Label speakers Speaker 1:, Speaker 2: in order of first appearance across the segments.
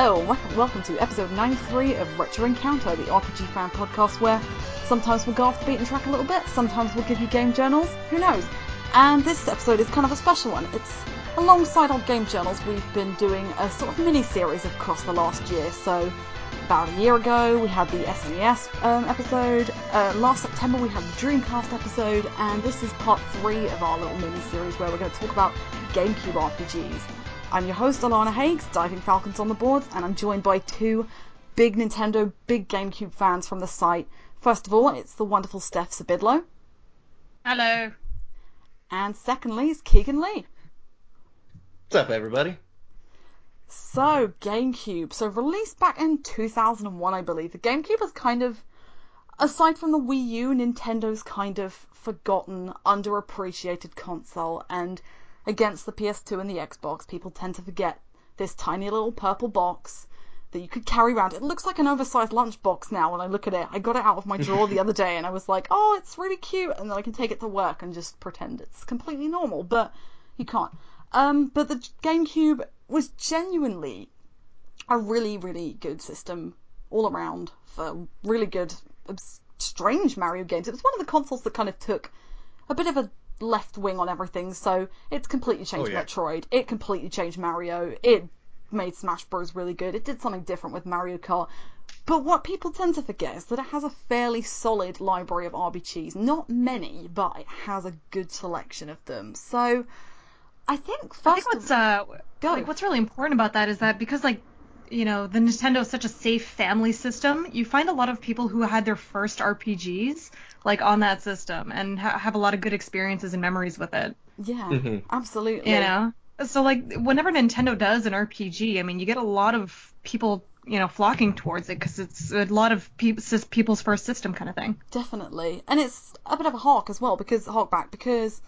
Speaker 1: Hello, and welcome to episode 93 of Retro Encounter, the RPG fan podcast where sometimes we'll go off the beaten track a little bit, sometimes we'll give you game journals, who knows. And this episode is kind of a special one. It's alongside our game journals, we've been doing a sort of mini series across the last year. So, about a year ago, we had the SNES um, episode, uh, last September, we had the Dreamcast episode, and this is part three of our little mini series where we're going to talk about GameCube RPGs. I'm your host, Alana Hagues, Diving Falcons on the boards, and I'm joined by two big Nintendo, big GameCube fans from the site. First of all, it's the wonderful Steph Sybydlo.
Speaker 2: Hello.
Speaker 1: And secondly is Keegan Lee.
Speaker 3: What's up, everybody?
Speaker 1: So, GameCube. So, released back in 2001, I believe. The GameCube is kind of, aside from the Wii U, Nintendo's kind of forgotten, underappreciated console, and against the PS2 and the Xbox, people tend to forget this tiny little purple box that you could carry around. It looks like an oversized lunchbox now when I look at it. I got it out of my drawer the other day and I was like, oh, it's really cute. And then I can take it to work and just pretend it's completely normal, but you can't. Um, but the GameCube was genuinely a really, really good system all around for really good, strange Mario games. It was one of the consoles that kind of took a bit of a left wing on everything, so it's completely changed oh, yeah. Metroid. It completely changed Mario. It made Smash Bros. really good. It did something different with Mario Kart. But what people tend to forget is that it has a fairly solid library of RPGs. Not many, but it has a good selection of them. So I think first
Speaker 2: I think what's uh go. like what's really important about that is that because like you know the Nintendo is such a safe family system, you find a lot of people who had their first RPGs like on that system and ha- have a lot of good experiences and memories with it.
Speaker 1: Yeah, mm-hmm. absolutely.
Speaker 2: You know, so like whenever Nintendo does an RPG, I mean, you get a lot of people you know flocking towards it because it's a lot of pe- people's first system kind of thing.
Speaker 1: Definitely, and it's a bit of a hawk as well because hawk back because.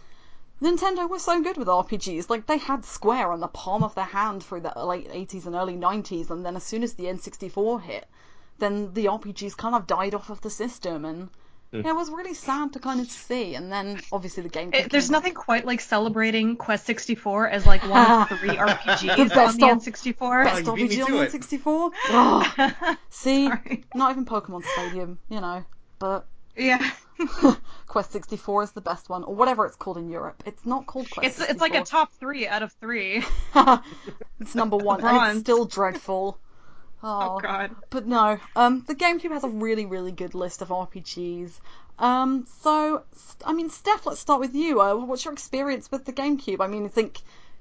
Speaker 1: Nintendo was so good with RPGs. Like, they had Square on the palm of their hand through the late 80s and early 90s, and then as soon as the N64 hit, then the RPGs kind of died off of the system, and Mm. Yeah, it was really sad to kind of see, and then obviously the game.
Speaker 2: It, there's nothing quite like celebrating Quest 64 as like one of three RPGs the on the N64.
Speaker 1: Best oh, RPG on the N64. Oh. see, Sorry. not even Pokemon Stadium, you know, but
Speaker 2: yeah.
Speaker 1: Quest 64 is the best one, or whatever it's called in Europe. It's not called Quest.
Speaker 2: It's 64. it's like a top three out of three.
Speaker 1: it's number one, and it's still dreadful.
Speaker 2: Oh, oh, God.
Speaker 1: But no, um, the GameCube has a really, really good list of RPGs. Um, so, I mean, Steph, let's start with you. Uh, what's your experience with the GameCube? I mean, I think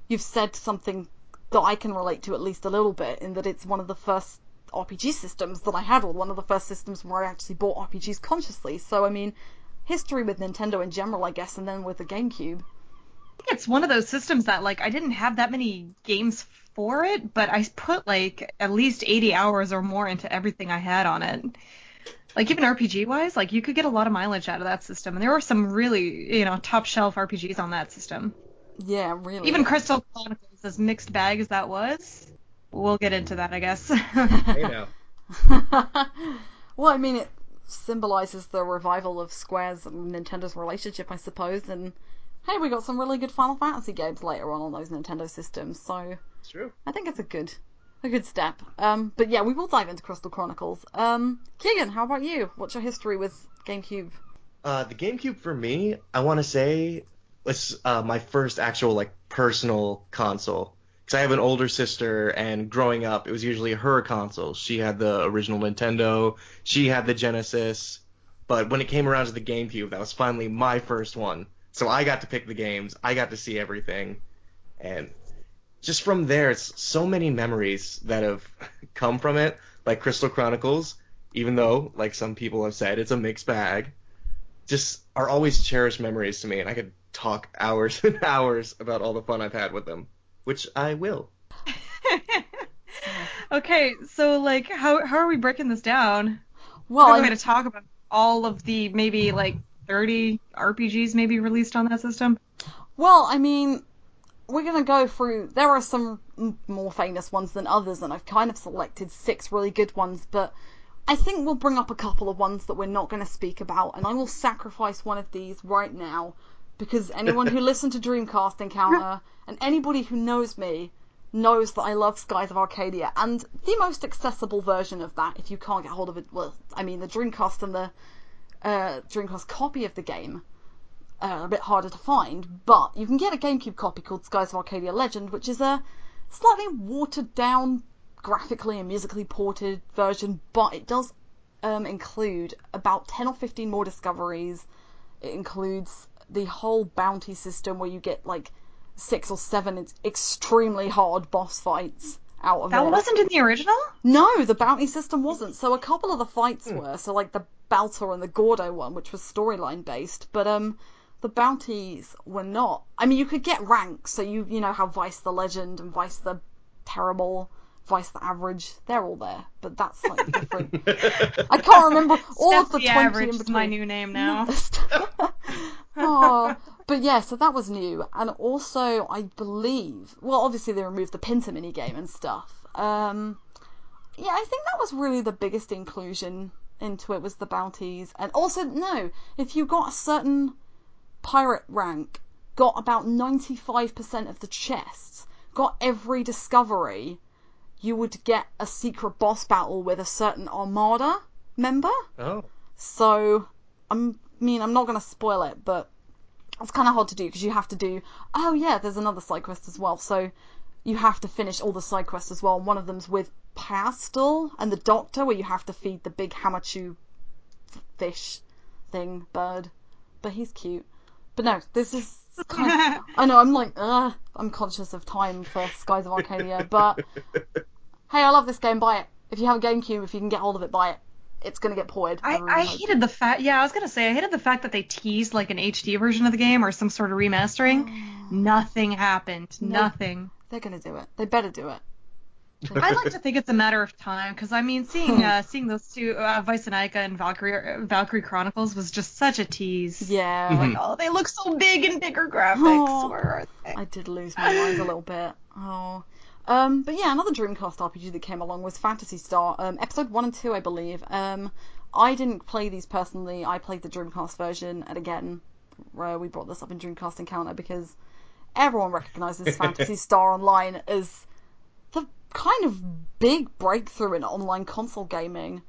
Speaker 1: you've said something that I can relate to at least a little bit, in that it's one of the first RPG systems that I had, or one of the first systems where I actually bought RPGs consciously. So, I mean, history with Nintendo in general, I guess, and then with the GameCube.
Speaker 2: I think it's one of those systems that, like, I didn't have that many games for it, but I put like at least 80 hours or more into everything I had on it. Like even RPG wise, like you could get a lot of mileage out of that system, and there were some really, you know, top shelf RPGs on that system.
Speaker 1: Yeah, really.
Speaker 2: Even Crystal Chronicles, as mixed bag as that was, we'll get into that, I guess.
Speaker 3: hey now.
Speaker 1: well, I mean, it symbolizes the revival of Square's and Nintendo's relationship, I suppose, and hey, we got some really good Final Fantasy games later on on those Nintendo systems, so
Speaker 3: it's true.
Speaker 1: I think it's a good a good step. Um, but yeah, we will dive into Crystal Chronicles. Um, Keegan, how about you? What's your history with GameCube?
Speaker 3: Uh, the GameCube for me, I want to say was uh, my first actual like personal console. Because I have an older sister, and growing up, it was usually her console. She had the original Nintendo, she had the Genesis, but when it came around to the GameCube, that was finally my first one. So I got to pick the games, I got to see everything, and just from there, it's so many memories that have come from it, like Crystal Chronicles, even though, like some people have said, it's a mixed bag, just are always cherished memories to me, and I could talk hours and hours about all the fun I've had with them, which I will.
Speaker 2: okay, so like, how how are we breaking this down? Well, I'm going to talk about all of the maybe like 30 RPGs maybe released on that system.
Speaker 1: Well, I mean, we're going to go through. There are some more famous ones than others, and I've kind of selected six really good ones, but I think we'll bring up a couple of ones that we're not going to speak about, and I will sacrifice one of these right now because anyone who listened to Dreamcast Encounter and anybody who knows me knows that I love Skies of Arcadia, and the most accessible version of that, if you can't get hold of it, well, I mean, the Dreamcast and the uh, Dreamcast copy of the game are a bit harder to find, but you can get a GameCube copy called Skies of Arcadia Legend, which is a slightly watered down, graphically and musically ported version, but it does um, include about 10 or 15 more discoveries. It includes the whole bounty system where you get like six or seven extremely hard boss fights out of
Speaker 2: That
Speaker 1: it.
Speaker 2: wasn't in the original?
Speaker 1: No, the bounty system wasn't. So a couple of the fights were. So like the Baltor and the Gordo one, which was storyline based, but um, the bounties were not. I mean, you could get ranks. So you you know how Vyse the Legend and Vyse the Terrible, Vyse the Average, they're all there, but that's slightly different. I can't remember all of the
Speaker 2: the
Speaker 1: twenty
Speaker 2: average
Speaker 1: in
Speaker 2: is my new name now.
Speaker 1: oh, but yeah, so that was new, and also I believe, well, obviously they removed the Pinta mini game and stuff. Um, yeah, I think that was really the biggest inclusion into it was the bounties, and also no, if you got a certain pirate rank, got about ninety five percent of the chests, got every discovery, you would get a secret boss battle with a certain armada member.
Speaker 3: Oh.
Speaker 1: So, I'm, mean, I'm not going to spoil it, but it's kind of hard to do because you have to do. Oh yeah, there's another side quest as well. So you have to finish all the side quests as well. One of them's with Pastel and the Doctor, where you have to feed the big Hamachou fish thing bird. But he's cute. But no, this is kind of, I know I'm like, uh, I'm conscious of time for Skies of Arcadia, but hey, I love this game. Buy it. If you have a GameCube, if you can get hold of it, buy it. It's gonna get ported.
Speaker 2: I, I hated the fact. Yeah, I was gonna say I hated the fact that they teased like an HD version of the game or some sort of remastering. Nothing happened.
Speaker 1: Nope.
Speaker 2: Nothing.
Speaker 1: They're gonna do it. They better do it.
Speaker 2: I'd like to think it's a matter of time because I mean, seeing uh, seeing those two, uh, Vyse and Aika and Valkyria uh, Valkyria Chronicles was just such a tease.
Speaker 1: Yeah.
Speaker 3: Mhm.
Speaker 2: Oh, they look so big in bigger graphics.
Speaker 1: Aw.
Speaker 2: Where are they?
Speaker 1: I did lose my mind a little bit. Oh. Um, but yeah, another Dreamcast RPG that came along was Phantasy Star, um, episode one and two, I believe. Um, I didn't play these personally. I played the Dreamcast version, and again, uh, we brought this up in Dreamcast Encounter because everyone recognizes Phantasy Star Online as the kind of big breakthrough in online console gaming.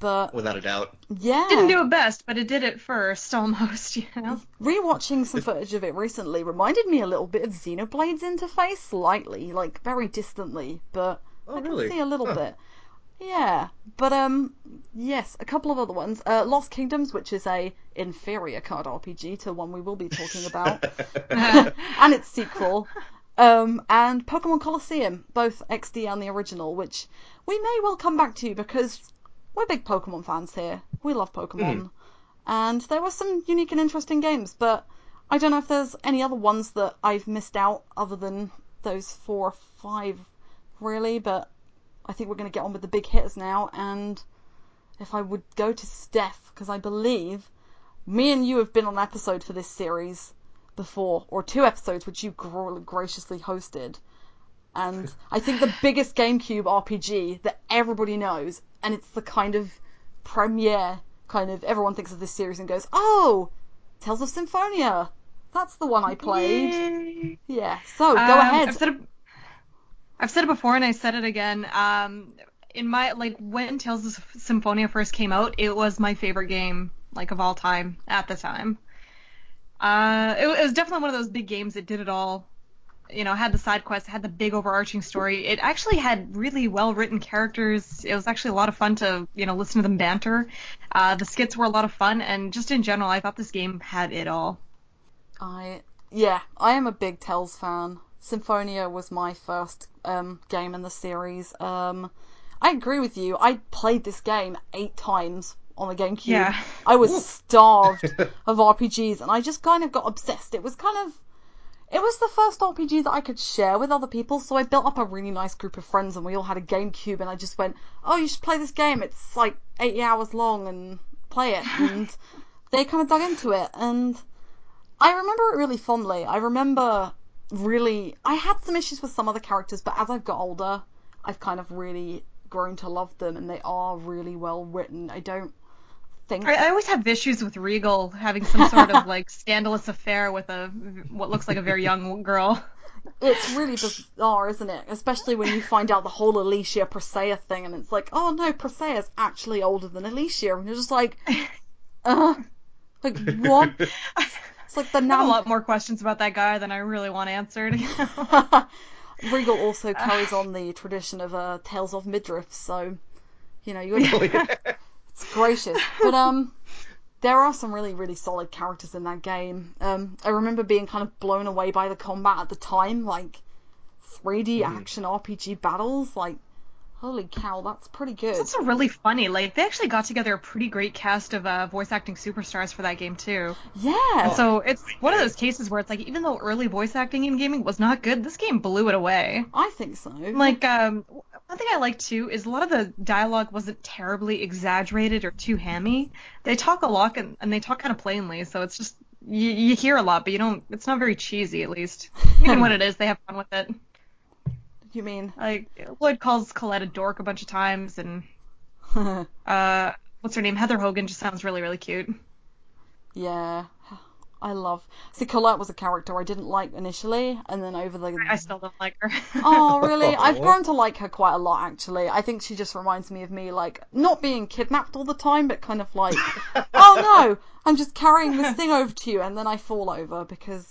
Speaker 1: But
Speaker 3: Without a doubt.
Speaker 1: yeah,
Speaker 2: Didn't do it best, but it did it first, almost. You know.
Speaker 1: Rewatching some footage of it recently reminded me a little bit of Xenoblade's interface, slightly, like very distantly, but
Speaker 3: Oh,
Speaker 1: I can
Speaker 3: really?
Speaker 1: see a little
Speaker 3: Huh.
Speaker 1: bit. Yeah, but um, yes, a couple of other ones. Uh, Lost Kingdoms, which is a inferior card RPG to one we will be talking about, and its sequel. Um, and Pokemon Colosseum, both XD and the original, which we may well come back to because we're big Pokemon fans here. We love Pokemon. Hmm. And there were some unique and interesting games, but I don't know if there's any other ones that I've missed out other than those four or five, really. But I think we're going to get on with the big hitters now. And if I would go to Steph, because I believe me and you have been on an episode for this series before, or two episodes which you gr- graciously hosted. And I think the biggest GameCube RPG that everybody knows, and it's the kind of premiere kind of everyone thinks of this series and goes, "Oh, Tales of Symphonia." That's the one I played.
Speaker 2: Yay.
Speaker 1: Yeah. So go
Speaker 2: Um,
Speaker 1: ahead.
Speaker 2: I've said it. I've said it before, and I said it again. Um, in my like when Tales of Symphonia first came out, it was my favorite game like of all time at the time. Uh, it, it was definitely one of those big games that did it all. You know, had the side quests, had the big overarching story. It actually had really well written characters. It was actually a lot of fun to you know listen to them banter. Uh, the skits were a lot of fun, and just in general, I thought this game had it all.
Speaker 1: I yeah, I am a big Tales fan. Symphonia was my first um, game in the series. Um, I agree with you. I played this game eight times on the GameCube.
Speaker 2: Yeah.
Speaker 1: I was starved of RPGs, and I just kind of got obsessed. It was kind of it was the first RPG that I could share with other people, so I built up a really nice group of friends, and we all had a GameCube, and I just went, "Oh, you should play this game. It's like 80 hours long, and play it." And they kind of dug into it, and I remember it really fondly. I remember really, I had some issues with some other characters, but as I've got older, I've kind of really grown to love them, and they are really well written. I don't think
Speaker 2: I, I always have issues with Regal having some sort of like scandalous affair with a what looks like a very young girl.
Speaker 1: it's really bizarre, isn't it? Especially when you find out the whole Alicia Presea thing, and it's like, oh no, Presea's actually older than Alicia, and you're just like, uh, like what? It's like the
Speaker 2: have a lot more questions about that guy than I really want answered.
Speaker 1: Regal also carries on the tradition of uh, Tales of Midriff, so you know you
Speaker 3: yeah.
Speaker 1: It's gracious. But um there are some really, really solid characters in that game. Um I remember being kind of blown away by the combat at the time, like 3D
Speaker 3: Mhm.
Speaker 1: action RPG battles, like holy cow, that's pretty good.
Speaker 2: It's also really funny. Like they actually got together a pretty great cast of uh, voice acting superstars for that game too.
Speaker 1: Yeah.
Speaker 2: And so it's one of those cases where it's like even though early voice acting in gaming was not good, this game blew it away.
Speaker 1: I think so.
Speaker 2: Like um one thing I like too is a lot of the dialogue wasn't terribly exaggerated or too hammy. They talk a lot and, and they talk kind of plainly, so it's just you, you hear a lot, but you don't. It's not very cheesy, at least. Even when it is, they have fun with it.
Speaker 1: you mean
Speaker 2: Like Lloyd calls Colette a dork a bunch of times, and uh, what's her name? Heather Hogan just sounds really, really cute.
Speaker 1: Yeah. I love. See, Colette was a character I didn't like initially, and then over the.
Speaker 2: I still don't like her.
Speaker 1: Oh, really? I've grown to like her quite a lot, actually. I think she just reminds me of me, like, not being kidnapped all the time, but kind of like, oh no, I'm just carrying this thing over to you, and then I fall over because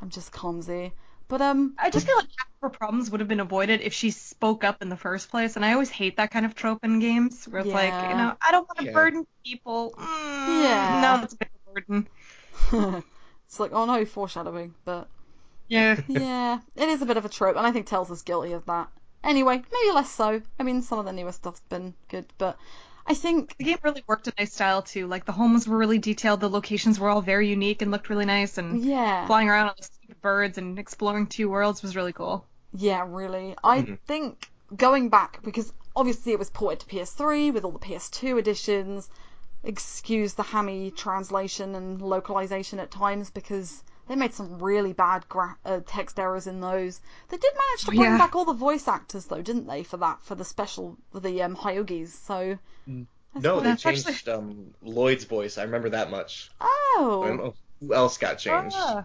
Speaker 1: I'm just clumsy. But, um,
Speaker 2: I just feel like half of her problems would have been avoided if she spoke up in the first place, and I always hate that kind of trope in games where it's like, you know, I don't want to
Speaker 3: Yeah.
Speaker 2: burden people. Mm,
Speaker 1: Yeah.
Speaker 2: No, that's a bit of a burden.
Speaker 1: it's like, oh no, foreshadowing, but
Speaker 2: Yeah.
Speaker 1: yeah, it is a bit of a trope, and I think Tales is guilty of that. Anyway, maybe less so. I mean, some of the newer stuff's been good, but I think
Speaker 2: The game really worked in a nice style too. Like the homes were really detailed, the locations were all very unique and looked really nice, and
Speaker 1: yeah,
Speaker 2: flying around on the birds and exploring two worlds was really cool.
Speaker 1: Yeah, really. I
Speaker 3: Mhm.
Speaker 1: think going back because obviously it was ported to PS3 with all the PS2 editions. Excuse the hammy translation and localization at times because they made some really bad gra- uh, text errors in those. They did manage to bring
Speaker 2: Yeah.
Speaker 1: back all the voice actors though, didn't they? For that, for the special, for the um, Hyogis. So. I
Speaker 3: No, they
Speaker 2: That's actually-
Speaker 3: changed um, Lloyd's voice. I remember that much. I don't
Speaker 1: Oh,
Speaker 3: know who else got changed.
Speaker 2: Ah.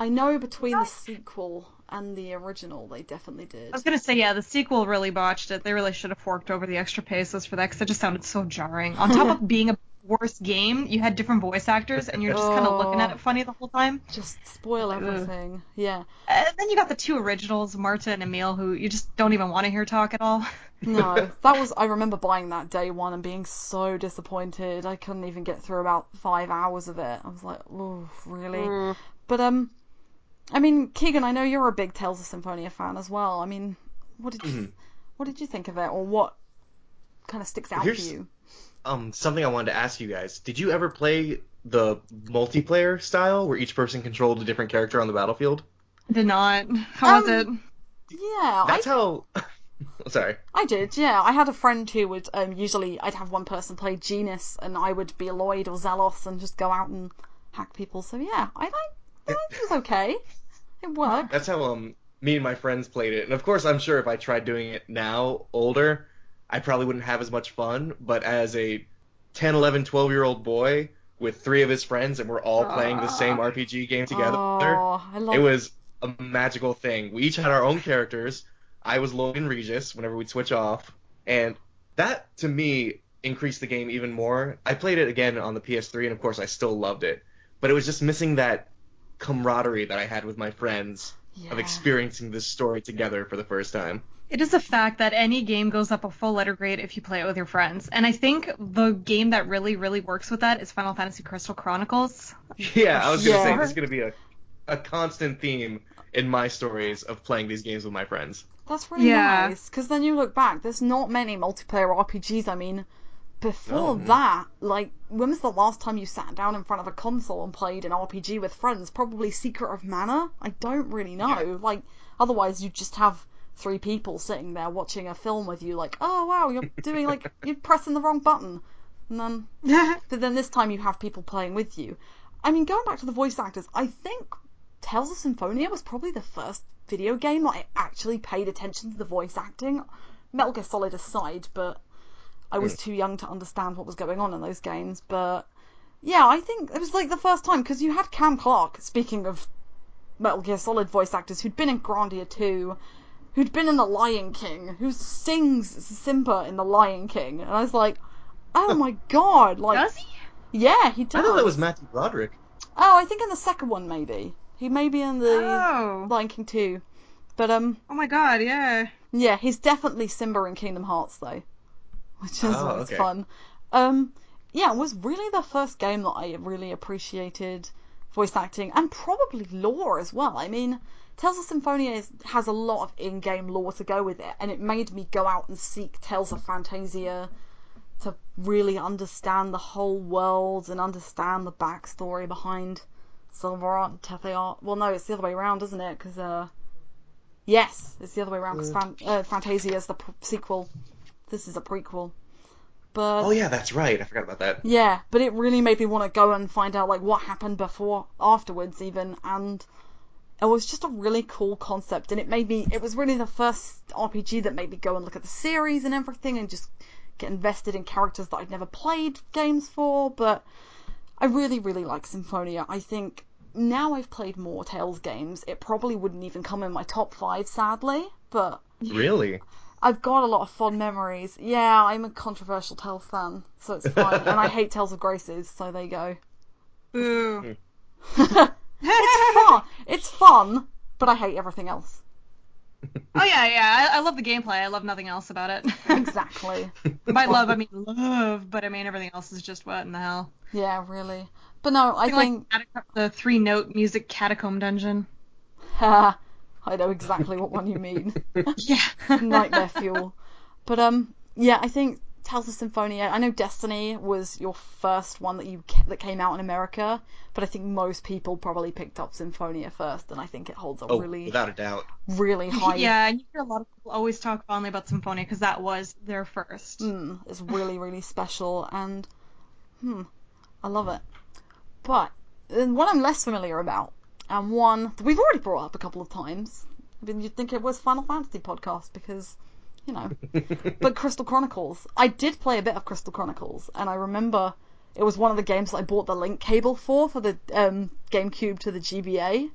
Speaker 1: I know between the sequel and the original, they definitely did.
Speaker 2: I was gonna say, yeah, the sequel really botched it. They really should have forked over the extra pesos for that because it just sounded so jarring. On top of being a worse game, you had different voice actors, and you're just kind of looking at
Speaker 1: Oh.
Speaker 2: it funny the whole time.
Speaker 1: Just spoil
Speaker 2: Ugh.
Speaker 1: everything. Yeah.
Speaker 2: And then you got the two originals, Marta and Emil, who you just don't even want to hear talk at all.
Speaker 1: No, that was. I remember buying that day one and being so disappointed. I couldn't even get through about five hours of it. I was like, oh, really? But um, I mean, Keegan, I know you're a big Tales of Symphonia fan as well. I mean, what did you
Speaker 3: Mhm.
Speaker 1: what did you think of it, or what kind of sticks out
Speaker 3: Here's-
Speaker 1: for you?
Speaker 3: Um, something I wanted to ask you guys: Did you ever play the multiplayer style where each person controlled a different character on the battlefield?
Speaker 2: Did not. How was
Speaker 1: Um,
Speaker 2: it?
Speaker 1: Yeah, I
Speaker 3: That's how. Sorry.
Speaker 1: I did, yeah. I had a friend who would um, usually I'd have one person play Genis and I would be Lloyd or Zelos and just go out and hack people. So yeah, I like I think it was okay. It worked.
Speaker 3: That's how um me and my friends played it. And of course, I'm sure if I tried doing it now, older, I probably wouldn't have as much fun. But as a 10, 11, 12 year old boy with three of his friends, and we're all playing the same RPG game together,
Speaker 1: Oh, I love
Speaker 3: it was a magical thing. We each had our own characters. I was Lloyd and Regis whenever we'd switch off, and that to me increased the game even more. I played it again on the PS3, and of course I still loved it, but it was just missing that camaraderie that I had with my friends
Speaker 1: yeah.
Speaker 3: of experiencing this story together for the first time.
Speaker 2: It is a fact that any game goes up a full letter grade if you play it with your friends. And I think the game that really, really works with that is Final Fantasy Crystal Chronicles.
Speaker 3: Yeah, I was gonna say
Speaker 1: Yeah.
Speaker 3: this is gonna be a a constant theme in my stories of playing these games with my friends.
Speaker 1: That's really
Speaker 2: Yeah.
Speaker 1: nice because then you look back. There's not many multiplayer RPGs. I mean, before
Speaker 3: No.
Speaker 1: that, like, when was the last time you sat down in front of a console and played an RPG with friends? Probably Secret of Mana. I don't really know.
Speaker 3: Yeah.
Speaker 1: Like, otherwise you'd just have three people sitting there watching a film with you. Like, oh wow, you're doing like you're pressing the wrong button, and then but then this time you have people playing with you. I mean, going back to the voice actors, I think Tales of Symphonia was probably the first video game that I actually paid attention to the voice acting. Metal Gear Solid aside, but I was too young to understand what was going on in those games. But yeah, I think it was like the first time because you had Cam Clarke. Speaking of Metal Gear Solid voice actors who'd been in Grandia 2, who'd been in The Lion King, who sings Simba in The Lion King, and I was like, oh my god, like
Speaker 2: Does he?
Speaker 1: yeah, he does.
Speaker 3: I thought that was Matthew Broderick.
Speaker 1: Oh, I think in the second one maybe. He may be in the
Speaker 2: Oh.
Speaker 1: Lion King 2. But um
Speaker 2: Oh my god, yeah.
Speaker 1: yeah, he's definitely Simba in Kingdom Hearts though. Which is
Speaker 3: Oh,
Speaker 1: always
Speaker 3: okay.
Speaker 1: fun. Um yeah, it was really the first game that I really appreciated voice acting and probably lore as well. I mean, Tales of Symphonia is, has a lot of in-game lore to go with it, and it made me go out and seek Tales of Phantasia to really understand the whole world and understand the backstory behind Sylvarant and Tethe'alla. Well, no, it's the other way around, isn't it? Because uh, yes, it's the other way around. Because Fan- uh, Phantasia is the p- sequel. This is a prequel. Oh, but
Speaker 3: Oh yeah, that's right. I forgot about that.
Speaker 1: yeah, but it really made me want to go and find out like what happened before, afterwards even, and it was just a really cool concept, and it made me. It was really the first RPG that made me go and look at the series and everything, and just get invested in characters that I'd never played games for. But I really, really like Symphonia. I think now I've played more Tales games, it probably wouldn't even come in my top five, sadly, but
Speaker 3: Really?
Speaker 1: I've got a lot of fond memories. Yeah, I'm a controversial Tales fan, so it's fine. and I hate Tales of Graces, so there you go.
Speaker 2: Boo. Hmm.
Speaker 1: it's fun. It's fun, but I hate everything else.
Speaker 2: Oh yeah, yeah. I, I love the gameplay. I love nothing else about it.
Speaker 1: Exactly.
Speaker 2: By love, I mean love, but I mean everything else is just what in the hell.
Speaker 1: Yeah, really. But no, I
Speaker 2: Something
Speaker 1: think
Speaker 2: like the three note music catacomb dungeon.
Speaker 1: I know exactly what one you mean.
Speaker 2: Yeah.
Speaker 1: Nightmare fuel. But um, yeah, I think Tales of Symphonia. I know Destiny was your first one that you that came out in America, but I think most people probably picked up Symphonia first, and I think it holds a
Speaker 3: Oh,
Speaker 1: really,
Speaker 3: without a doubt.
Speaker 1: really high.
Speaker 2: Yeah, and you hear a lot of people always talk fondly about Symphonia because that was their first.
Speaker 1: Mm, it's really, really special, and hmm, I love it. But one I'm less familiar about, and one that we've already brought up a couple of times. I mean, you'd think it was Final Fantasy podcast because, you know, but Crystal Chronicles. I did play a bit of Crystal Chronicles, and I remember it was one of the games that I bought the link cable for for the um, GameCube to the GBA.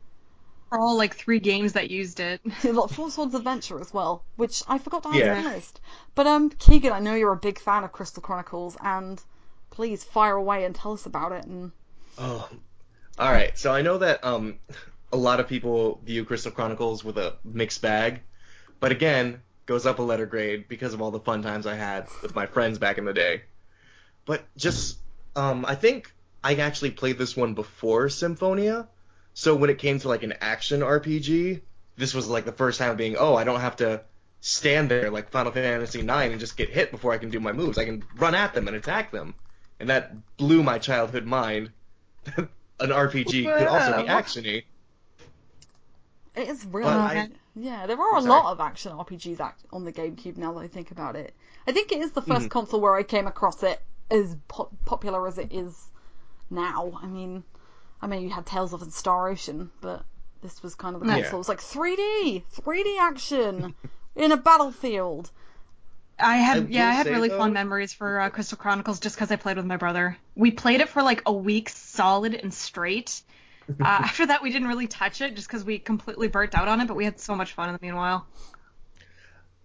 Speaker 2: For all like three games that used it.
Speaker 1: like Four Swords Adventure as well, which I forgot to add
Speaker 3: Yeah.
Speaker 1: to the list. But um, Keegan, I know you're a big fan of Crystal Chronicles, and please fire away and tell us about it. And
Speaker 3: Oh, all right. So I know that um, a lot of people view Crystal Chronicles with a mixed bag, but again, goes up a letter grade because of all the fun times I had with my friends back in the day. But just, um, I think I actually played this one before Symphonia, so when it came to like an action RPG, this was like the first time being, oh, I don't have to stand there like Final Fantasy IX and just get hit before I can do my moves. I can run at them and attack them, and that blew my childhood mind. An RPG could also be actiony.
Speaker 1: it is really,
Speaker 3: I-
Speaker 1: yeah, there are a lot of action RPGs act- on the GameCube now that I think about it. I think it is the 1st
Speaker 3: Mhm.
Speaker 1: console where I came across it as po- popular as it is now. I mean, I mean, you had Tales of the Star Ocean, but this was kind of the
Speaker 2: Yeah.
Speaker 1: console. It was like 3D, 3D action in a battlefield.
Speaker 2: I had
Speaker 3: I
Speaker 2: yeah, I had really
Speaker 3: though-
Speaker 2: fond memories for uh, Crystal Chronicles just because I played with my brother. We played it for like a week solid and straight. Uh, after that, we didn't really touch it just because we completely burnt out on it. But we had so much fun in the meanwhile.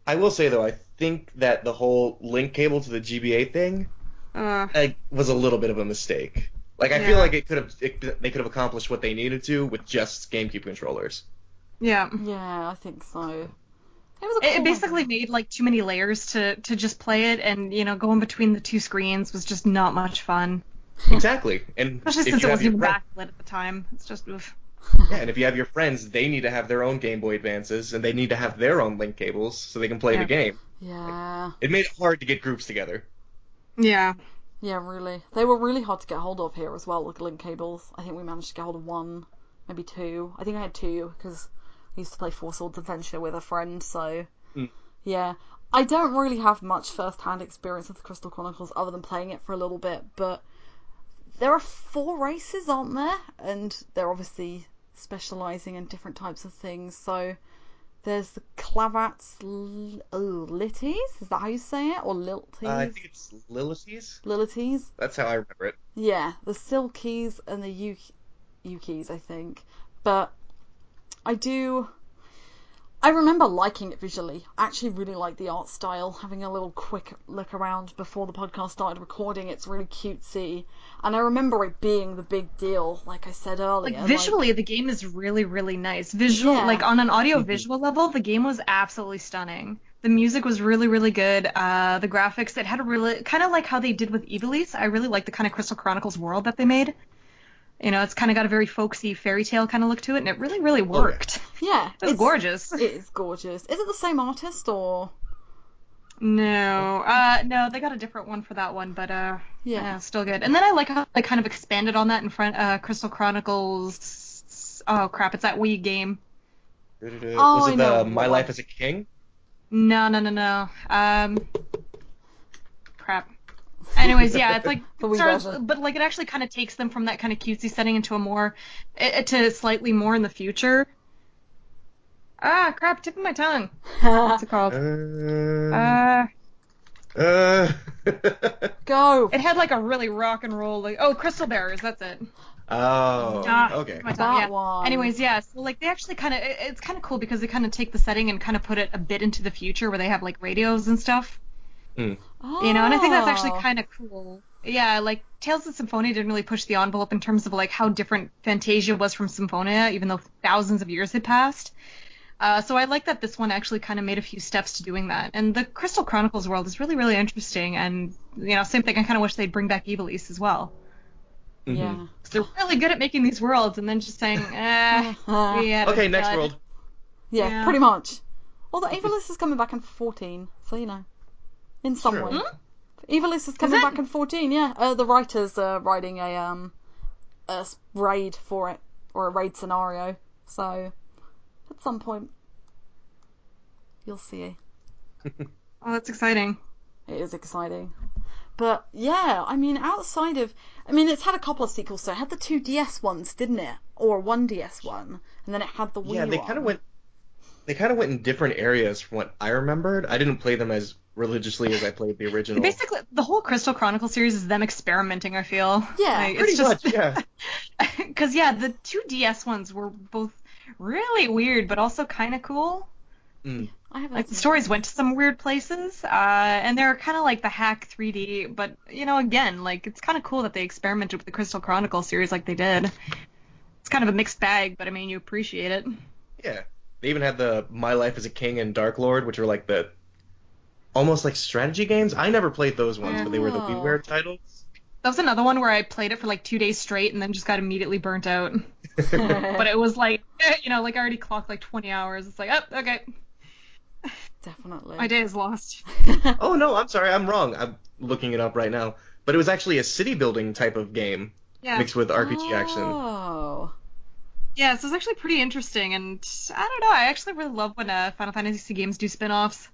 Speaker 3: I will say though, I think that the whole link cable to the GBA thing
Speaker 2: Uh,
Speaker 3: like, was a little bit of a mistake. Like I feel like it could have it, they could have accomplished what they needed to with just GameCube controllers.
Speaker 2: yeah.
Speaker 1: Yeah, I think so. It was a cool
Speaker 2: it basically
Speaker 1: one.
Speaker 2: made like too many layers to to just play it, and you know, going between the two screens was just not much fun.
Speaker 3: Exactly, and
Speaker 2: Especially
Speaker 3: if
Speaker 2: since it wasn't
Speaker 3: your
Speaker 2: even
Speaker 3: friend-
Speaker 2: backlit at the time. It's just oof.
Speaker 3: yeah, and if you have your friends, they need to have their own Game Boy Advances, and they need to have their own link cables so they can play
Speaker 2: Yeah.
Speaker 3: the game.
Speaker 1: Yeah,
Speaker 3: It made it hard to get groups together.
Speaker 2: Yeah.
Speaker 1: yeah, really. They were really hard to get hold of here as well, like link cables. I think we managed to get hold of one, maybe two. I think I had two because Used to play Four Swords Adventure with a friend, so
Speaker 3: Mm.
Speaker 1: yeah. I don't really have much first-hand experience with Crystal Chronicles other than playing it for a little bit, but there are four races, aren't there? And they're obviously specializing in different types of things, so There's the Clavats L- oh, Lities. Is that how you say it? Or Lilties?
Speaker 3: Uh, I think it's Lilities.
Speaker 1: Lilities.
Speaker 3: That's how I remember it.
Speaker 1: Yeah, the Selkies and the Yuki- Yukis, I think. But I do. I remember liking it visually. I actually really like the art style. Having a little quick look around before the podcast started recording, it's really cutesy. And I remember it being the big deal, like I said earlier.
Speaker 2: Like visually, the game is really, really nice. Visual,
Speaker 1: Yeah.
Speaker 2: like on an audio
Speaker 3: Mhm.
Speaker 2: visual level, the game was absolutely stunning. The music was really, really good. Uh, the graphics, it had a really kind of like how they did with Ivalice. I really like the kind of Crystal Chronicles world that they made. You know, it's kind of got a very folksy fairy tale kind of look to it, and it really, really worked.
Speaker 1: yeah,
Speaker 2: It was
Speaker 1: it's-
Speaker 2: gorgeous.
Speaker 1: It is gorgeous. Is it the same artist or?
Speaker 2: No, uh, no, they got a different one for that one, but uh,
Speaker 1: Yeah.
Speaker 2: yeah, still good. And then I like how they kind of expanded on that in front, uh, Crystal Chronicles. Oh crap, it's that Wii game.
Speaker 1: Oh,
Speaker 3: Was it
Speaker 1: know
Speaker 3: the
Speaker 1: what
Speaker 3: My. Life as a King?
Speaker 2: No, no, no, no. Um, crap. Anyways, yeah, it's like
Speaker 1: The Wii
Speaker 2: starts,
Speaker 1: version.
Speaker 2: but like it actually kind of takes them from that kind of cutesy setting into a more, eh, to slightly more in the future. Ah, crap, tip of my tongue. What's it called?
Speaker 3: Uh,
Speaker 2: Uh,
Speaker 3: uh,
Speaker 1: Go.
Speaker 2: it had like a really rock and roll, like oh, Crystal Bearers, that's it.
Speaker 3: oh,
Speaker 2: Ah,
Speaker 3: okay.
Speaker 2: tip of my tongue,
Speaker 1: That
Speaker 2: yeah.
Speaker 1: one.
Speaker 2: Anyways, yeah, so like they actually kind of, it's kind of cool because they kind of take the setting and kind of put it a bit into the future where they have like radios and stuff.
Speaker 3: Mm.
Speaker 2: You know, and I think that's actually
Speaker 1: Oh.
Speaker 2: kind of cool. Yeah, like Tales of Symphonia didn't really push the envelope in terms of like how different Phantasia was from Symphonia, even though thousands of years had passed. Uh, so I like that this one actually kind of made a few steps to doing that. And the Crystal Chronicles world is really, really interesting. And you know, same thing. I kind of wish they'd bring back Ivalice as well.
Speaker 3: Mhm.
Speaker 1: Yeah.
Speaker 2: 'Cause they're really good at making these worlds, and then just saying, eh, yeah.
Speaker 3: Okay, next world.
Speaker 1: yeah,
Speaker 2: Yeah.
Speaker 1: pretty much. Although Ivalice is coming back in 14, so you know, in some
Speaker 3: True.
Speaker 1: way.
Speaker 2: Hmm?
Speaker 1: Ivalice is coming
Speaker 2: it?
Speaker 1: back in 14. Yeah, uh, the writers are writing a um a raid for it or a raid scenario. So at some point, you'll see.
Speaker 2: Oh, that's exciting.
Speaker 1: It is exciting. But yeah, I mean, outside of, I mean, it's had a couple of sequels. So it had the two DS ones, didn't it? Or one DS one, and then it had the Wii
Speaker 3: Yeah, they kind of went. They kind of went in different areas from what I remembered. I didn't play them as religiously as I played the original.
Speaker 2: Basically, the whole Crystal Chronicle series is them experimenting. I feel.
Speaker 1: Yeah,
Speaker 2: Like,
Speaker 3: Pretty
Speaker 2: it's just,
Speaker 3: much, yeah.
Speaker 2: Because yeah, the two DS ones were both really weird, but also kind of cool.
Speaker 3: Mm.
Speaker 1: I haven't.
Speaker 2: Like the stories went to some weird places, uh, and they're kind of like the hack 3D. But you know, again, like it's kind of cool that they experimented with the Crystal Chronicle series like they did. It's kind of a mixed bag, but I mean, you appreciate it.
Speaker 3: Yeah. They even had the My Life as a King and Dark Lord, which were like the almost like strategy games. I never played those ones, but they were the
Speaker 1: Oh.
Speaker 3: WiiWare titles.
Speaker 2: That was another one where I played it for like two days straight and then just got immediately burnt out. But it was like, you know, like I already clocked like 20 hours. It's like, oh, okay,
Speaker 1: Definitely.
Speaker 2: my day is lost.
Speaker 3: oh no, I'm sorry, I'm wrong. I'm looking it up right now. But it was actually a city building type of game
Speaker 2: Yeah.
Speaker 3: mixed with RPG action.
Speaker 1: Oh.
Speaker 2: Yeah, so it's actually pretty interesting, and I don't know. I actually really love when uh, Final Fantasy games do spin-offs.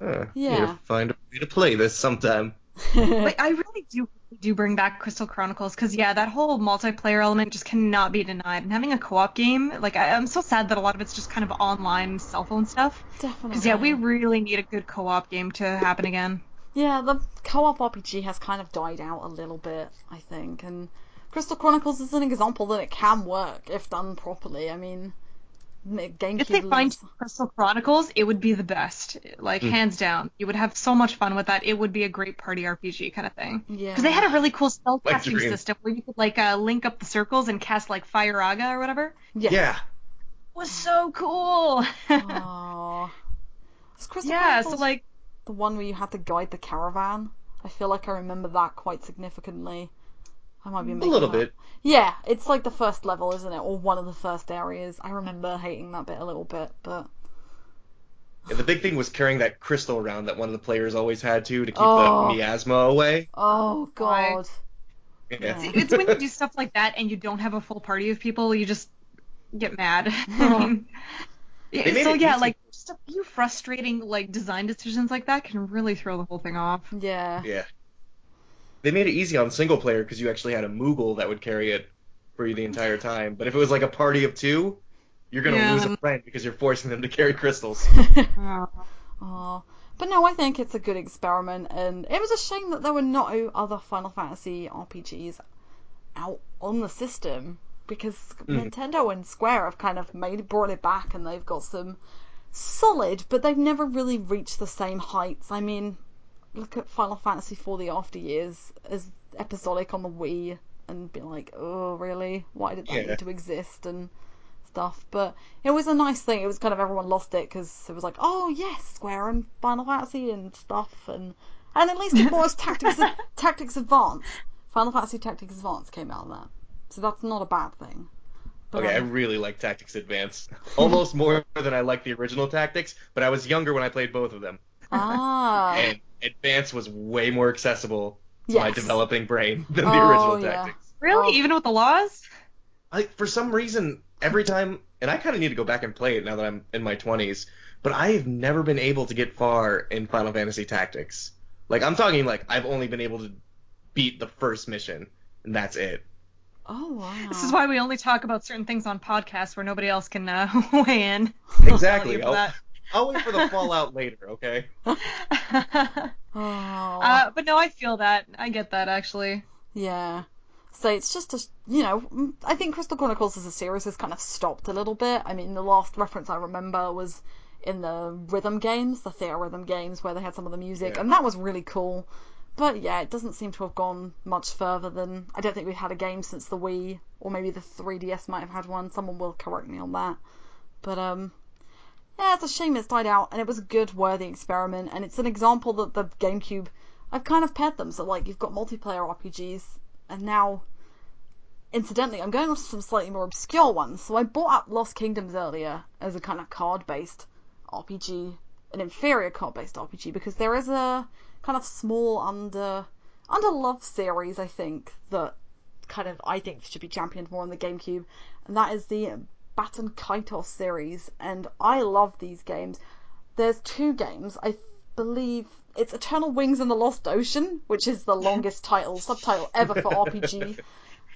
Speaker 3: Huh,
Speaker 1: Yeah.
Speaker 3: Need to find a way to play this sometime.
Speaker 2: But I really do do bring back Crystal Chronicles because yeah, that whole multiplayer element just cannot be denied. And having a co-op game, like I, I'm so sad that a lot of it's just kind of online cell phone stuff.
Speaker 1: Definitely.
Speaker 2: Because yeah, we really need a good co-op game to happen again.
Speaker 1: Yeah, the co-op RPG has kind of died out a little bit, I think, and Crystal Chronicles is an example that it can work if done properly. I mean, m- GameCube.
Speaker 2: If they find Crystal Chronicles, it would be the best, like
Speaker 3: Mm.
Speaker 2: hands down. You would have so much fun with that. It would be a great party RPG kind of thing.
Speaker 1: yeah,
Speaker 2: Because they had a really cool spell
Speaker 3: My
Speaker 2: casting
Speaker 3: dream.
Speaker 2: system where you could like uh, link up the circles and cast like Firaga or whatever.
Speaker 1: yes.
Speaker 3: Yeah.
Speaker 2: It was so cool.
Speaker 1: Aww. Is Crystal
Speaker 2: yeah,
Speaker 1: Chronicles
Speaker 2: so like
Speaker 1: the one where you had to guide the caravan? I feel like I remember that quite significantly. I might be
Speaker 3: A little
Speaker 1: that-
Speaker 3: bit.
Speaker 1: Yeah, it's like the first level, isn't it? Or one of the first areas. I remember hating that bit a little bit, but
Speaker 3: Yeah, the big thing was carrying that crystal around that one of the players always had to to keep
Speaker 1: Oh.
Speaker 3: the miasma away.
Speaker 1: oh god.
Speaker 3: Yeah.
Speaker 1: Yeah.
Speaker 2: See, it's when you do stuff like that and you don't have a full party of people, you just get mad. I mean, yeah, so yeah,
Speaker 3: easy.
Speaker 2: like just a few frustrating like design decisions like that can really throw the whole thing off.
Speaker 1: Yeah.
Speaker 3: Yeah. They made it easy on single player because you actually had a Moogle that would carry it for you the entire time. But if it was like a party of two, You're gonna
Speaker 2: Yeah,
Speaker 3: lose a friend because you're forcing them to carry crystals.
Speaker 2: Oh.
Speaker 1: But no, I think it's a good experiment, and it was a shame that there were no other Final Fantasy RPGs out on the system because
Speaker 3: Mm.
Speaker 1: Nintendo and Square have kind of made brought it back, and they've got some solid, but they've never really reached the same heights. I mean, look at Final Fantasy for the after years as episodic on the Wii, and be like, oh really? Why did that
Speaker 3: Yeah.
Speaker 1: need to exist and stuff? But it was a nice thing. It was kind of everyone lost it because it was like, oh yes, Square and Final Fantasy and stuff, and and at least it was Tactics Tactics Advance. Final Fantasy Tactics Advance came out of that, so that's not a bad thing. But,
Speaker 3: Okay, I really like Tactics Advance. Almost more than I like the original Tactics, but I was younger when I played both of them.
Speaker 1: Ah,
Speaker 3: And Advance was way more accessible to my developing brain than the
Speaker 1: Oh,
Speaker 3: original
Speaker 1: yeah.
Speaker 3: Tactics.
Speaker 2: Really?
Speaker 1: Oh.
Speaker 2: Even with the laws?
Speaker 3: I, for some reason, every time, and I kind of need to go back and play it now that I'm in my 20s, but I have never been able to get far in Final Fantasy Tactics. Like, I'm talking like I've only been able to beat the first mission, and that's it.
Speaker 1: oh wow.
Speaker 2: This is why we only talk about certain things on podcasts where nobody else can uh, weigh in.
Speaker 3: Exactly.
Speaker 2: I'll
Speaker 3: I'll, I'll wait for the fallout later, okay?
Speaker 1: Oh.
Speaker 2: uh, but no, I feel that. I get that actually.
Speaker 1: Yeah. So it's just a, you know, I think Crystal Chronicles as a series has kind of stopped a little bit. I mean, the last reference I remember was in the rhythm games, the Theatrhythm games, where they had some of the music,
Speaker 3: Yeah.
Speaker 1: and that was really cool. But yeah, it doesn't seem to have gone much further than I don't think we've had a game since the Wii, or maybe the 3DS might have had one. Someone will correct me on that. But um, yeah, it's a shame it's died out, and it was a good, worthy experiment, and it's an example that the GameCube, I've kind of paired them. So like, you've got multiplayer RPGs, and now, incidentally, I'm going on to some slightly more obscure ones. So I bought up Lost Kingdoms earlier as a kind of card-based RPG, an inferior card-based RPG, because there is a kind of small under under love series, I think, that kind of I think should be championed more on the GameCube, and that is the Baten Kaitos series, and I love these games. There's two games, I believe it's Eternal Wings and the Lost Ocean, which is the longest title subtitle ever for RPG.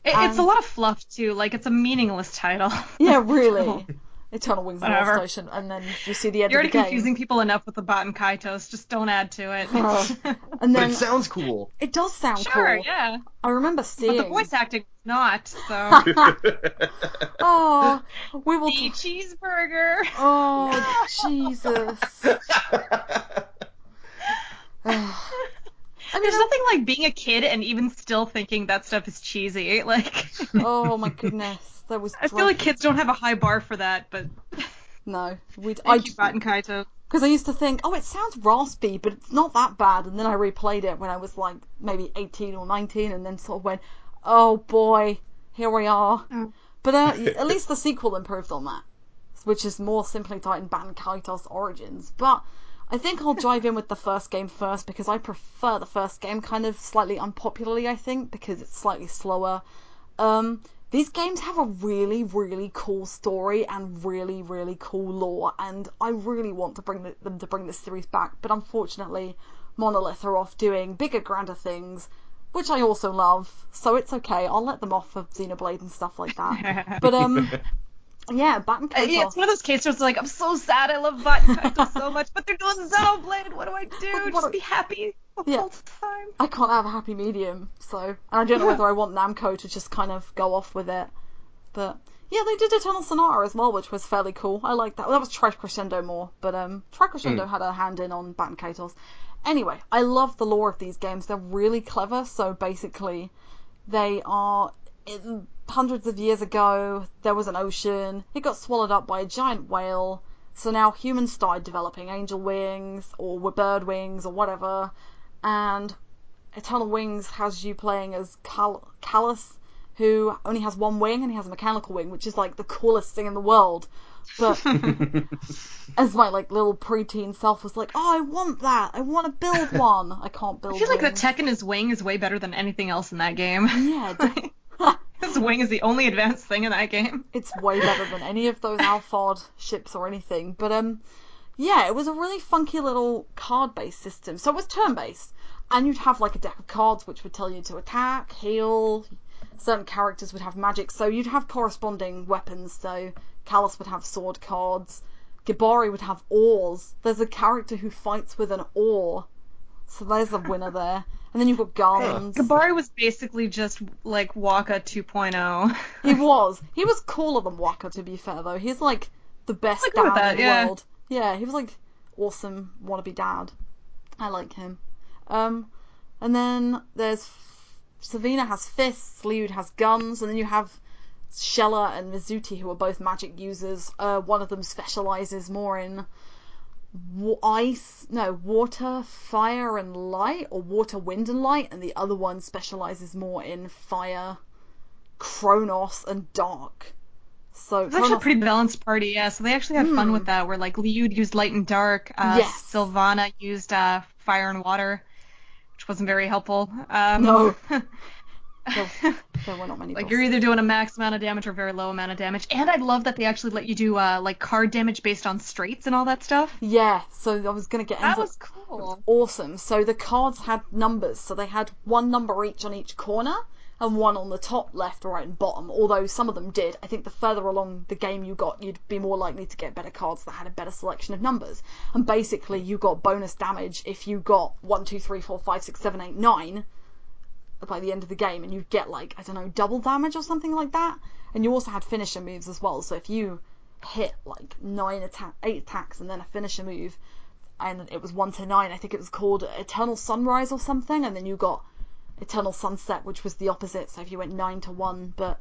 Speaker 2: It, it's a lot of fluff too. Like it's a meaningless title.
Speaker 1: Yeah, really. Eternal Wings and the Lost Ocean, and then you see the end
Speaker 2: You're
Speaker 1: of
Speaker 2: already
Speaker 1: the game.
Speaker 2: confusing people enough with the Baten Kaitos. Just don't add to it.
Speaker 1: Oh. And
Speaker 3: But
Speaker 1: then
Speaker 3: it sounds cool.
Speaker 1: it does sound
Speaker 2: sure,
Speaker 1: cool.
Speaker 2: yeah.
Speaker 1: I remember seeing.
Speaker 2: But the voice acting is not. So
Speaker 1: Oh, we will.
Speaker 2: the cheeseburger.
Speaker 1: Oh, Jesus. I mean,
Speaker 2: There's nothing like being a kid and even still thinking that stuff is cheesy. Like,
Speaker 1: oh my goodness, that was.
Speaker 2: I feel like kids don't have a high bar for that, but
Speaker 1: No, we. I
Speaker 2: thank you, Baten Kaito.
Speaker 1: because I used to think, oh, it sounds raspy, but it's not that bad. And then I replayed it when I was like maybe 18 or 19, and then sort of went, oh boy, here we are.
Speaker 2: Oh.
Speaker 1: But uh, at least the sequel improved on that, which is more simply titled Baten Kaitos Origins. But I think I'll dive in with the first game first because I prefer the first game kind of slightly unpopularly, I think, because it's slightly slower. Um, these games have a really, really cool story and really, really cool lore, and I really want to bring the, them to bring this series back. But unfortunately, Monolith are off doing bigger, grander things, which I also love. So it's okay. I'll let them off for Xenoblade and stuff like that. But um, yeah, Bat and
Speaker 2: Uh,
Speaker 1: Kaitos.
Speaker 2: it's one of those cases where it's like, I'm so sad I love Baten Kaito so much, but they're doing Xenoblade. What do I do?
Speaker 1: What-
Speaker 2: Just be happy all the
Speaker 1: Yeah.
Speaker 2: whole time.
Speaker 1: I can't have a happy medium, so and I don't know whether I want Namco to just kind of go off with it. But yeah, they did Eternal Sonata as well, which was fairly cool. I like that. Well, that was Tri Crescendo more, but um, Tri Crescendo had a hand in on Baten Kaitos. Anyway, I love the lore of these games. They're really clever. So basically, they are in hundreds of years ago. There was an ocean. It got swallowed up by a giant whale. So now humans started developing angel wings or bird wings or whatever, and Eternal Wings has you playing as Cal- Kalas, who only has one wing and he has a mechanical wing, which is like the coolest thing in the world. But as my like little preteen self was like, oh, I want that. I want to build one. I can't build.
Speaker 2: I feel like the tech in his wing is way better than anything else in that game.
Speaker 1: Yeah, de-
Speaker 2: his wing is the only advanced thing in that game.
Speaker 1: it's way better than any of those Alphard ships or anything. But um, yeah, it was a really funky little card-based system. So it was turn-based, and you'd have like a deck of cards which would tell you to attack, heal. Certain characters would have magic, so you'd have corresponding weapons. So Kalas would have sword cards. Gibari would have oars. There's a character who fights with an oar. So there's a winner there. And then you've got guns.
Speaker 2: Gibari was basically just like Waka 2.0.
Speaker 1: He was. He was cooler than Waka, to be fair, though. He's like the best
Speaker 2: I agree with
Speaker 1: dad
Speaker 2: that,
Speaker 1: in the
Speaker 2: yeah.
Speaker 1: world. Yeah, he was like awesome wannabe dad. I like him. Um, and then there's Savyna has fists, Lyude has guns, and then you have Xelha and Mizuti who are both magic users. Uh, one of them specializes more in wa- ice, no, water, fire, and light, or water, wind, and light, and the other one specializes more in fire, Chronos, and dark. So
Speaker 2: It's actually a pretty balanced party, yeah. So they actually had fun with that, where like Lyude used light and dark, uh,
Speaker 1: Hmm. Yes.
Speaker 2: Sylvana used uh, fire and water, which wasn't very helpful. Um,
Speaker 1: No. there, there were not many.
Speaker 2: like you're either doing a max amount of damage or very low amount of damage. And I love that they actually let you do uh, like card damage based on straights and all that stuff.
Speaker 1: Yeah, so I was gonna get
Speaker 2: That was cool.
Speaker 1: awesome. So the cards had numbers, so they had one number each on each corner and one on the top, left, right, and bottom. Although some of them did. I think the further along the game you got, you'd be more likely to get better cards that had a better selection of numbers. And basically, you got bonus damage if you got one, two, three, four, five, six, seven, eight, nine by the end of the game, and you get like I don't know double damage or something like that. And you also had finisher moves as well. So if you hit like nine attack, eight attacks, and then a finisher move, and it was one to nine. I think it was called Eternal Sunrise or something, and then you got Eternal Sunset, which was the opposite. So if you went nine to one, but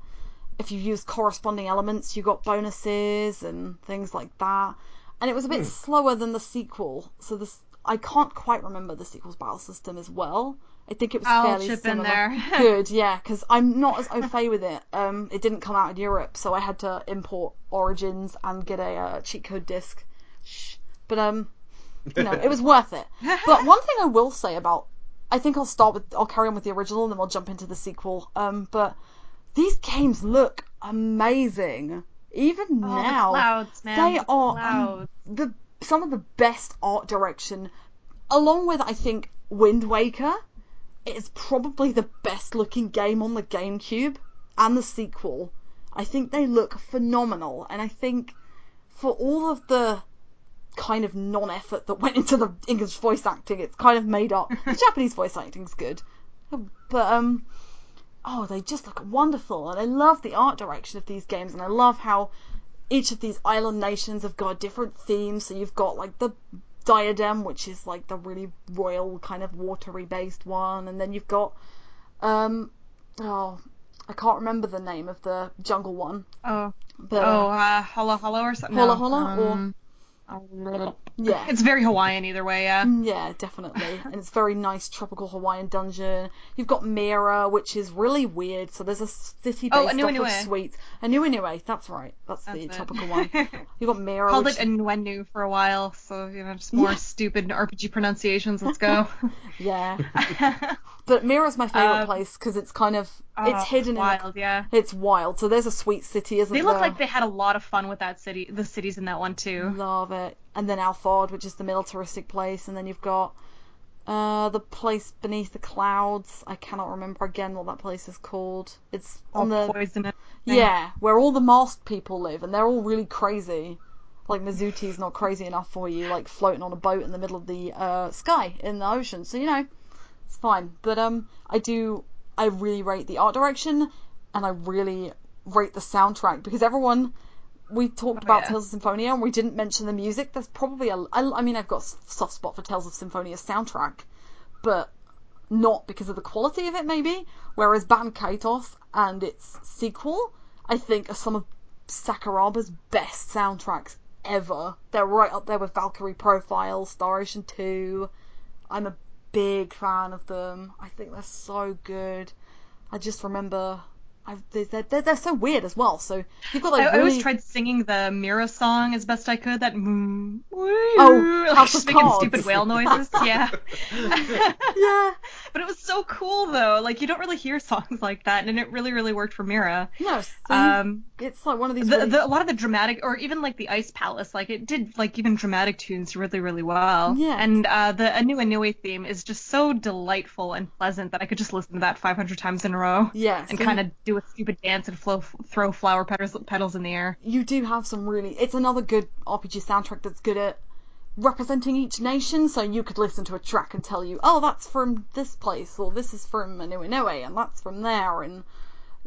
Speaker 1: if you used corresponding elements, you got bonuses and things like that. And it was a bit hmm. slower than the sequel, so this I can't quite remember the sequel's battle system as well. I think it was
Speaker 2: I'll
Speaker 1: fairly
Speaker 2: chip in
Speaker 1: similar.
Speaker 2: there.
Speaker 1: Good, yeah, because I'm not as au fait with it. Um, it didn't come out in Europe, so I had to import Origins and get a uh, cheat code disc. Shh. But um, you know, it was worth it. But one thing I will say about, I think I'll start with, I'll carry on with the original and then we'll jump into the sequel. Um, but these games look amazing. Even
Speaker 2: Oh,
Speaker 1: now,
Speaker 2: the clouds, man.
Speaker 1: they
Speaker 2: the
Speaker 1: are um, the some of the best art direction, along with I think Wind Waker. It's probably the best looking game on the GameCube and the sequel. I think they look phenomenal, and I think for all of the kind of non-effort that went into the English voice acting, it's kind of made up. The Japanese voice acting's good, but um, oh, they just look wonderful, and I love the art direction of these games, and I love how each of these island nations have got different themes. So you've got like the diadem, which is like the really royal kind of watery based one, and then you've got um, oh, I can't remember the name of the jungle one,
Speaker 2: Oh,
Speaker 1: but
Speaker 2: oh,
Speaker 1: uh,
Speaker 2: uh, Holla Holla or something.
Speaker 1: Holla Holla or-
Speaker 2: um,
Speaker 1: yeah,
Speaker 2: It's very Hawaiian either way, yeah.
Speaker 1: Yeah, definitely. And it's very nice tropical Hawaiian dungeon. You've got Mira, which is really weird. So there's a city based
Speaker 2: Oh,
Speaker 1: off of sweets. Anuenue, that's right. That's, the
Speaker 2: it.
Speaker 1: tropical one. You've got Mira,
Speaker 2: Called
Speaker 1: which
Speaker 2: it Nwenu for a while, so you know, just more
Speaker 1: Yeah.
Speaker 2: stupid RPG pronunciations. Let's go.
Speaker 1: yeah. But Mira's my favorite
Speaker 2: Um,
Speaker 1: place because it's kind of
Speaker 2: Oh,
Speaker 1: it's hidden
Speaker 2: wild, yeah.
Speaker 1: in a, it's wild. So there's a sweet city, isn't
Speaker 2: They look like they had a lot of fun with that city, the cities in that one too.
Speaker 1: Love it. And then Alphard, which is the militaristic place, and then you've got uh, the place beneath the clouds. I cannot remember again what that place is called. It's on the
Speaker 2: poisonous.
Speaker 1: Yeah, where all the masked people live, and they're all really crazy. Like Mizuti's not crazy enough for you, like floating on a boat in the middle of the uh, sky in the ocean. So you know, it's fine. But um, I do, I really rate the art direction, and I really rate the soundtrack because everyone. We talked
Speaker 2: Oh,
Speaker 1: about
Speaker 2: yeah.
Speaker 1: Tales of Symphonia and we didn't mention the music. There's probably a. I, I mean, I've got a soft spot for Tales of Symphonia's soundtrack, but not because of the quality of it, maybe. Whereas Baten Kaitos and its sequel, I think, are some of Sakuraba's best soundtracks ever. They're right up there with Valkyrie Profile, Star Ocean 2. I'm a big fan of them. I think they're so good. I just remember. They're, they're, they're so weird as well. So you've got like
Speaker 2: I, I always tried singing the Mira song as best I could. That mm,
Speaker 1: Oh,
Speaker 2: like,
Speaker 1: House
Speaker 2: just making
Speaker 1: Cards.
Speaker 2: stupid whale noises. Yeah.
Speaker 1: yeah.
Speaker 2: But it was so cool though. Like you don't really hear songs like that, and it really, really worked for Mira.
Speaker 1: No, so
Speaker 2: Um,
Speaker 1: it's like one of these.
Speaker 2: the,
Speaker 1: really-
Speaker 2: the, a lot of the dramatic, or even like the Ice Palace, like it did like even dramatic tunes really, really well.
Speaker 1: Yeah.
Speaker 2: And uh, the Anuenue theme is just so delightful and pleasant that I could just listen to that 500 times in a row
Speaker 1: yeah.
Speaker 2: and
Speaker 1: so
Speaker 2: kind of do do a stupid dance and flow, throw flower petals, petals in the air.
Speaker 1: You do have some really. It's another good RPG soundtrack that's good at representing each nation. So you could listen to a track and tell you, oh, that's from this place, or this is from Inoue, and that's from there, and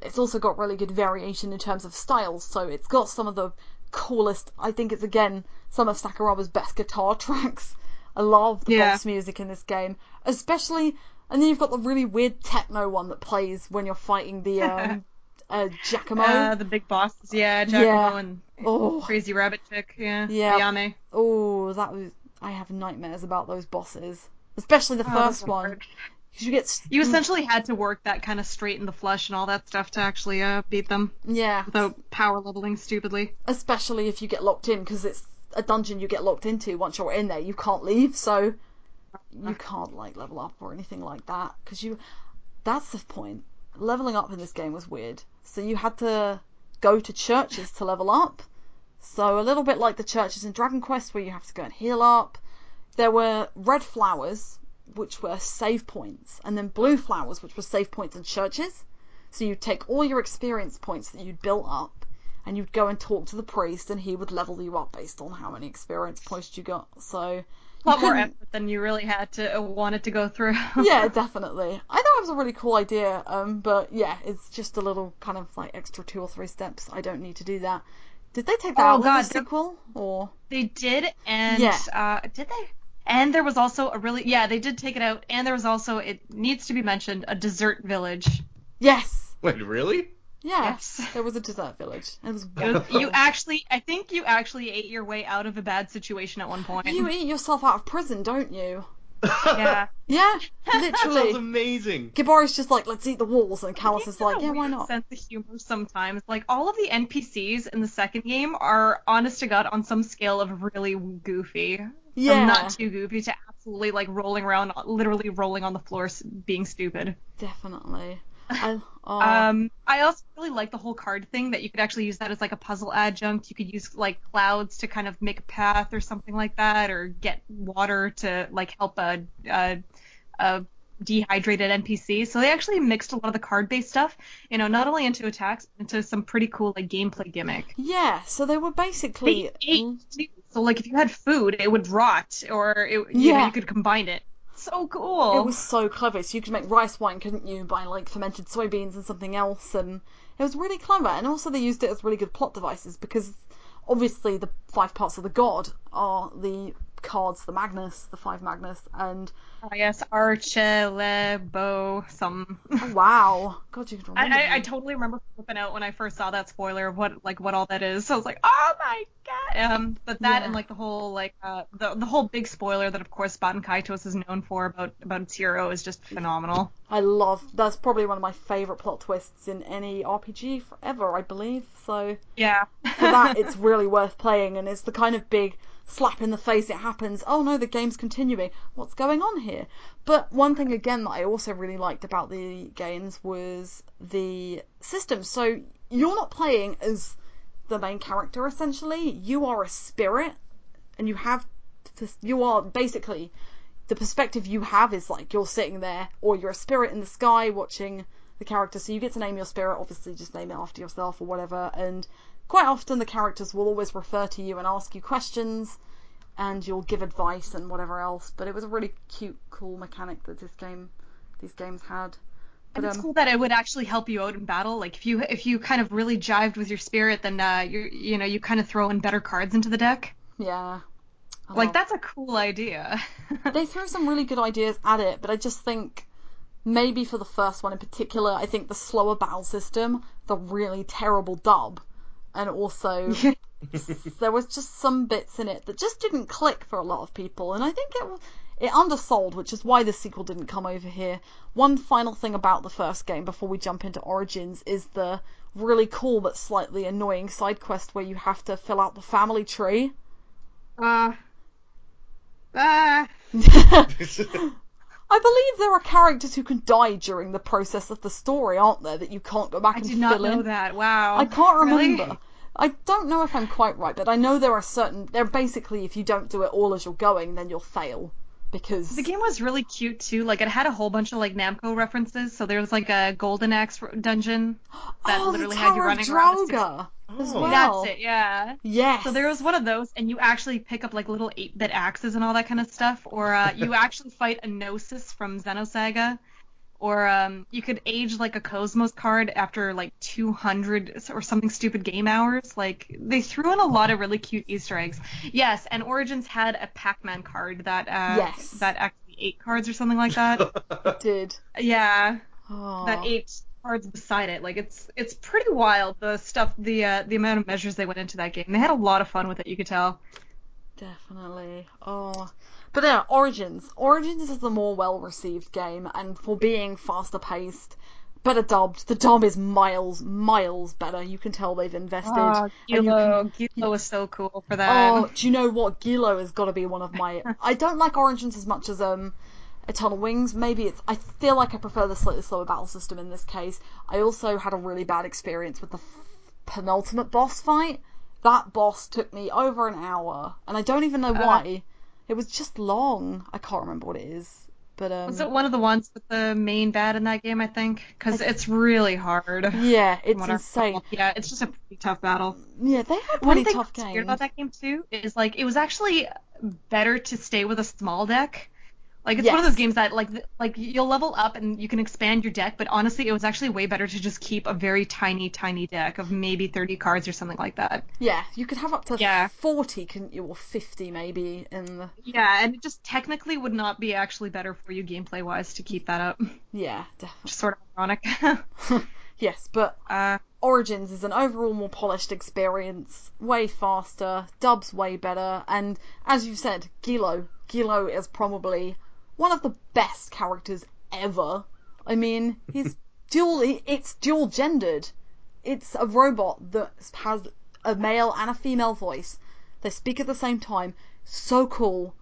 Speaker 1: it's also got really good variation in terms of styles. So it's got some of the coolest. I think it's again some of Sakuraba's best guitar tracks. I love the
Speaker 2: Yeah.
Speaker 1: boss music in this game, especially. And then you've got the really weird techno one that plays when you're fighting the um, uh, Giacomo.
Speaker 2: Uh, the big bosses, yeah, Giacomo
Speaker 1: Yeah.
Speaker 2: and
Speaker 1: oh,
Speaker 2: Crazy Rabbit Chick, yeah,
Speaker 1: Yeah.
Speaker 2: Ayame.
Speaker 1: oh, that was. I have nightmares about those bosses, especially the
Speaker 2: Oh,
Speaker 1: first one. You get
Speaker 2: You essentially had to work that kind of straight in the flesh and all that stuff to actually uh, beat them
Speaker 1: yeah,
Speaker 2: without power leveling stupidly.
Speaker 1: especially if you get locked in because it's a dungeon you get locked into once you're in there you can't leave so you can't like level up or anything like that because you that's the point. Leveling up in this game was weird. So you had to go to churches to level up. So a little bit like the churches in dragon quest where you have to go and heal up. There were red flowers which were save points and then blue flowers which were save points in churches. So you'd take all your experience points that you'd built up and you'd go and talk to the priest and he would level you up based on how many experience points you got. So
Speaker 2: A lot more effort than you really had to uh, wanted to go through.
Speaker 1: yeah, definitely. I thought it was a really cool idea, um, but yeah, it's just a little kind of like extra two or three steps. I don't need to do that. Did they take that
Speaker 2: Oh,
Speaker 1: out
Speaker 2: God,
Speaker 1: of the sequel or?
Speaker 2: They did, and
Speaker 1: Yeah.
Speaker 2: uh, did they? And there was also a really yeah, they did take it out, and there was also it needs to be mentioned a dessert village.
Speaker 1: Yes.
Speaker 3: Wait, really?
Speaker 1: Yeah.
Speaker 2: Yes.
Speaker 1: There was a dessert village. It was.
Speaker 2: It was- you actually, I think you actually ate your way out of a bad situation at one point.
Speaker 1: You eat yourself out of prison, don't you?
Speaker 2: yeah.
Speaker 1: Yeah,
Speaker 3: That sounds
Speaker 1: literally.
Speaker 3: amazing.
Speaker 1: Gibari's just like, let's eat the walls, and
Speaker 2: Kalas
Speaker 1: is like,
Speaker 2: a
Speaker 1: yeah, why not?
Speaker 2: Sense of humor sometimes. Like all of the NPCs in the second game are, honest to god, on some scale of really goofy.
Speaker 1: Yeah.
Speaker 2: From not too goofy to absolutely like rolling around, literally rolling on the floor, being stupid.
Speaker 1: Definitely. I,
Speaker 2: Um, I also really like the whole card thing that you could actually use that as like a puzzle adjunct. You could use like clouds to kind of make a path or something like that, or get water to like help a, a, a dehydrated NPC. So they actually mixed a lot of the card-based stuff, you know, not only into attacks, but into some pretty cool like gameplay gimmick.
Speaker 1: yeah, so they were basically.
Speaker 2: They ate. So like if you had food, it would rot, or it, you know
Speaker 1: Yeah.
Speaker 2: you could combine it. So cool.
Speaker 1: It was so clever. So you could make rice wine, couldn't you, by like fermented soybeans and something else, and it was really clever. And also they used it as really good plot devices because obviously the five parts of the god are the cards, the Magnus, the five Magnus, and
Speaker 2: Oh, yes, Archilebo, some.
Speaker 1: oh, wow, God, you can
Speaker 2: I,
Speaker 1: remember.
Speaker 2: I, I
Speaker 1: them.
Speaker 2: totally remember flipping out when I first saw that spoiler of what like what all that is. So I was like, oh my god. Um, but that
Speaker 1: Yeah.
Speaker 2: and like the whole like uh the the whole big spoiler that of course Baten Kaitos is known for about about its hero is just phenomenal.
Speaker 1: I love. That's probably one of my favorite plot twists in any RPG forever, I believe. So
Speaker 2: Yeah.
Speaker 1: for that, it's really worth playing, and it's the kind of big slap in the face it happens. Oh no, the game's continuing. What's going on here? But one thing again that I also really liked about the games was the system. So you're not playing as the main character essentially. You are a spirit, and you have to, you are basically the perspective you have is like you're sitting there, or you're a spirit in the sky watching the character. So you get to name your spirit. Obviously, just name it after yourself or whatever. And quite often, the characters will always refer to you and ask you questions, and you'll give advice and whatever else. But it was a really cute, cool mechanic that this game, these games had.
Speaker 2: And
Speaker 1: But
Speaker 2: it's
Speaker 1: um,
Speaker 2: cool that it would actually help you out in battle. Like if you if you kind of really jived with your spirit, then uh you you know you kind of throw in better cards into the deck.
Speaker 1: yeah, I
Speaker 2: Like that's a cool idea.
Speaker 1: they threw some really good ideas at it, but I just think maybe for the first one in particular, I think the slower battle system, the really terrible dub, and also there was just some bits in it that just didn't click for a lot of people, and I think it it undersold, which is why the sequel didn't come over here. One final thing about the first game before we jump into Origins is the really cool but slightly annoying side quest where you have to fill out the family tree.
Speaker 2: uh, ah.
Speaker 1: I believe there are characters who can die during the process of the story, aren't there? That you can't go back
Speaker 2: I
Speaker 1: and
Speaker 2: did not
Speaker 1: fill
Speaker 2: know
Speaker 1: in.
Speaker 2: that. Wow.
Speaker 1: I can't
Speaker 2: Really?
Speaker 1: I don't know if I'm quite right, but I know there are certain. They're basically if you don't do it all as you're going, then you'll fail, because
Speaker 2: The game was really cute too. Like it had a whole bunch of like Namco references. So there was like a Golden Axe dungeon that
Speaker 1: oh,
Speaker 2: literally had you running around the
Speaker 1: as
Speaker 3: Oh.
Speaker 1: well.
Speaker 2: That's it, yeah.
Speaker 1: Yes.
Speaker 2: So there was one of those, and you actually pick up like little 8-bit axes and all that kind of stuff, or uh, you actually fight a Gnosis from Xenosaga, or um, you could age like a Cosmos card after like 200 or something stupid game hours. Like they threw in a lot of really cute Easter eggs. Yes, and Origins had a Pac-Man card that uh,
Speaker 1: Yes.
Speaker 2: that actually eight cards or something like that.
Speaker 1: did.
Speaker 2: yeah,
Speaker 1: Oh.
Speaker 2: that eight cards beside it. Like it's it's pretty wild the stuff the uh, the amount of measures they went into that game. They had a lot of fun with it. You could tell.
Speaker 1: Definitely. Oh. But yeah, Origins. Origins is the more well received game, and for being faster paced, better dubbed, the dub is miles, miles better. You can tell they've invested.
Speaker 2: Oh,
Speaker 1: and you can-
Speaker 2: Guillo, Guillo is so cool for that.
Speaker 1: Oh, do you know what? Guillo has got to be one of my. I don't like Origins as much as um, Eternal Wings. Maybe it's. I feel like I prefer the slightly slower battle system in this case. I also had a really bad experience with the f- penultimate boss fight. That boss took me over an hour, and I don't even know
Speaker 2: Uh.
Speaker 1: why. It was just long. I can't remember what it is, but um.
Speaker 2: Was it one of the ones with the main bad in that game? I think because it's really hard.
Speaker 1: Yeah, it's insane.
Speaker 2: Yeah, it's just a pretty tough battle.
Speaker 1: Yeah, they had
Speaker 2: One
Speaker 1: pretty
Speaker 2: thing
Speaker 1: tough games.
Speaker 2: weird about that game too is like it was actually better to stay with a small deck. Like it's one of those games that like like you'll level up and you can expand your deck, but honestly, it was actually way better to just keep a very tiny, tiny deck of maybe 30 cards or something like that.
Speaker 1: Yeah, you could have up to
Speaker 2: Yeah.
Speaker 1: 40, couldn't you, or 50 maybe in the.
Speaker 2: Yeah, and it just technically would not be actually better for you gameplay wise to keep that up.
Speaker 1: Yeah, definitely.
Speaker 2: Just sort of ironic.
Speaker 1: Yes, but
Speaker 2: uh,
Speaker 1: Origins is an overall more polished experience, way faster, dubs way better, and as you said, Guillo. Guillo is probably one of the best characters ever. I mean, he's dual, it's dual gendered. It's a robot that has a male and a female voice. They speak at the same time. So cool.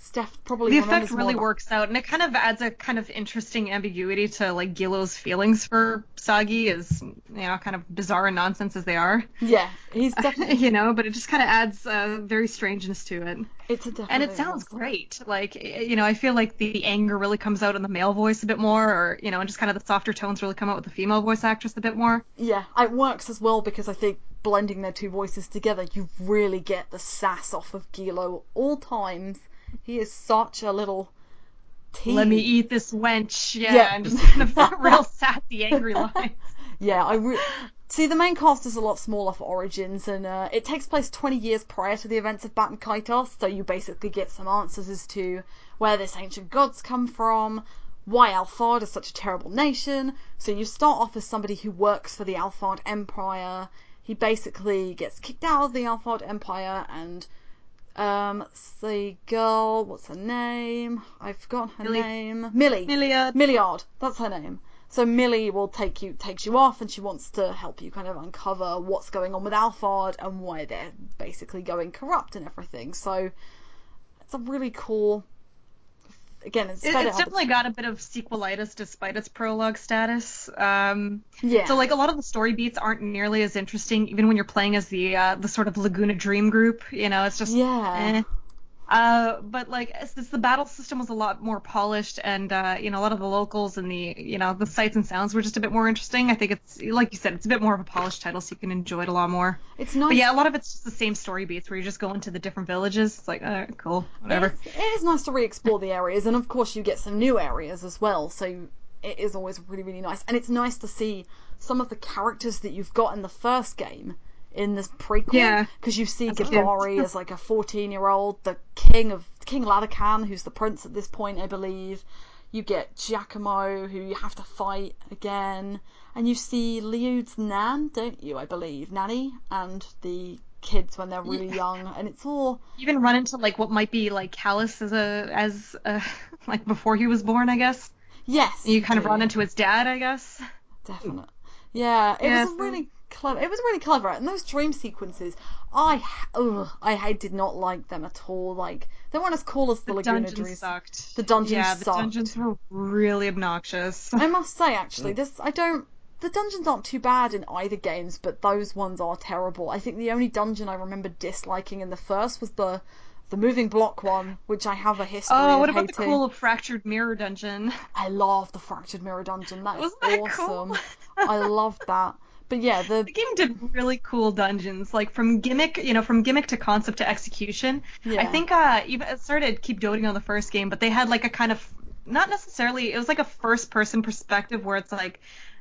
Speaker 1: Steph probably
Speaker 2: the effect really
Speaker 1: more.
Speaker 2: works out, and it kind of adds a kind of interesting ambiguity to like Guillo's feelings for Sagi, as you know, kind of bizarre and nonsense as they are.
Speaker 1: Yeah, he's definitely.
Speaker 2: you know, but it just kind of adds uh, very strangeness to it.
Speaker 1: It's a definitely.
Speaker 2: And it sounds great. Like, you know, I feel like the anger really comes out in the male voice a bit more, or, you know, and just kind of the softer tones really come out with the female voice actress a bit more.
Speaker 1: Yeah, it works as well because I think blending their two voices together, you really get the sass off of Gilo all times. He is such a little teen.
Speaker 2: Let me eat this wench. Yeah,
Speaker 1: Yeah.
Speaker 2: and just kind of real sassy, angry lines.
Speaker 1: Yeah, I re- see the main cast is a lot smaller for Origins, and uh, it takes place 20 years prior to the events of Baten Kaitos, so you basically get some answers as to where this ancient gods come from, why Alphard is such a terrible nation. So you start off as somebody who works for the Alphard Empire. He basically gets kicked out of the Alphard Empire, and um, the girl, what's her name? I've forgotten her
Speaker 2: Milly.
Speaker 1: name. Milly.
Speaker 2: Milliard.
Speaker 1: Milliard, that's her name. So Milly will take you takes you off and she wants to help you kind of uncover what's going on with Alphard and why they're basically going corrupt and everything. So it's a really cool again it's,
Speaker 2: It, it's definitely got a bit of sequelitis despite its prologue status. Um,
Speaker 1: yeah.
Speaker 2: So like a lot of the story beats aren't nearly as interesting, even when you're playing as the uh, the sort of Laguna Dream group. You know, it's just
Speaker 1: yeah.
Speaker 2: eh. Uh, but like since the battle system was a lot more polished and uh, you know a lot of the locals and the you know the sights and sounds were just a bit more interesting. I think it's like you said, it's a bit more of a polished title, so you can enjoy it a lot more.
Speaker 1: It's nice.
Speaker 2: But yeah, a lot of it's just the same story beats where you just go into the different villages. It's like, uh, cool, whatever.
Speaker 1: It is, it is nice to re-explore the areas, and of course you get some new areas as well. So it is always really, really nice, and it's nice to see some of the characters that you've got in the first game in this prequel.
Speaker 2: Yeah.
Speaker 1: because you see. Gibari as like a fourteen-year-old, the king of King Ladekahn, who's the prince at this point, I believe. You get Giacomo, who you have to fight again, and you see Lyude's Nan, don't you? I believe Nanny and the kids when they're really young, and it's all
Speaker 2: You even run into like what might be like Kalas as a as a, like before he was born, I guess.
Speaker 1: yes.
Speaker 2: And you kind of run into his dad, I guess.
Speaker 1: Definite. Yeah, it
Speaker 2: Yeah,
Speaker 1: was
Speaker 2: so-
Speaker 1: really clever. It was really clever, and those dream sequences, I ugh, I I did not like them at all. Like they weren't as cool as the,
Speaker 2: The
Speaker 1: Laguna
Speaker 2: dungeons
Speaker 1: Dreams.
Speaker 2: sucked.
Speaker 1: The dungeons
Speaker 2: yeah, the
Speaker 1: sucked.
Speaker 2: dungeons were really obnoxious.
Speaker 1: I must say, actually, mm. this I don't. The dungeons aren't too bad in either games, but those ones are terrible. I think the only dungeon I remember disliking in the first was the the moving block one, which I have a history
Speaker 2: Oh,
Speaker 1: of
Speaker 2: what about the cool fractured mirror dungeon?
Speaker 1: I love the fractured mirror dungeon. That
Speaker 2: Wasn't that
Speaker 1: awesome.
Speaker 2: cool?
Speaker 1: I loved that. But yeah, the
Speaker 2: The game did really cool dungeons, like from gimmick, you know, from gimmick to concept to execution.
Speaker 1: yeah.
Speaker 2: I think uh, even it started keep doting on the first game, but they had like a kind of not necessarily. It was like a first person perspective where it's like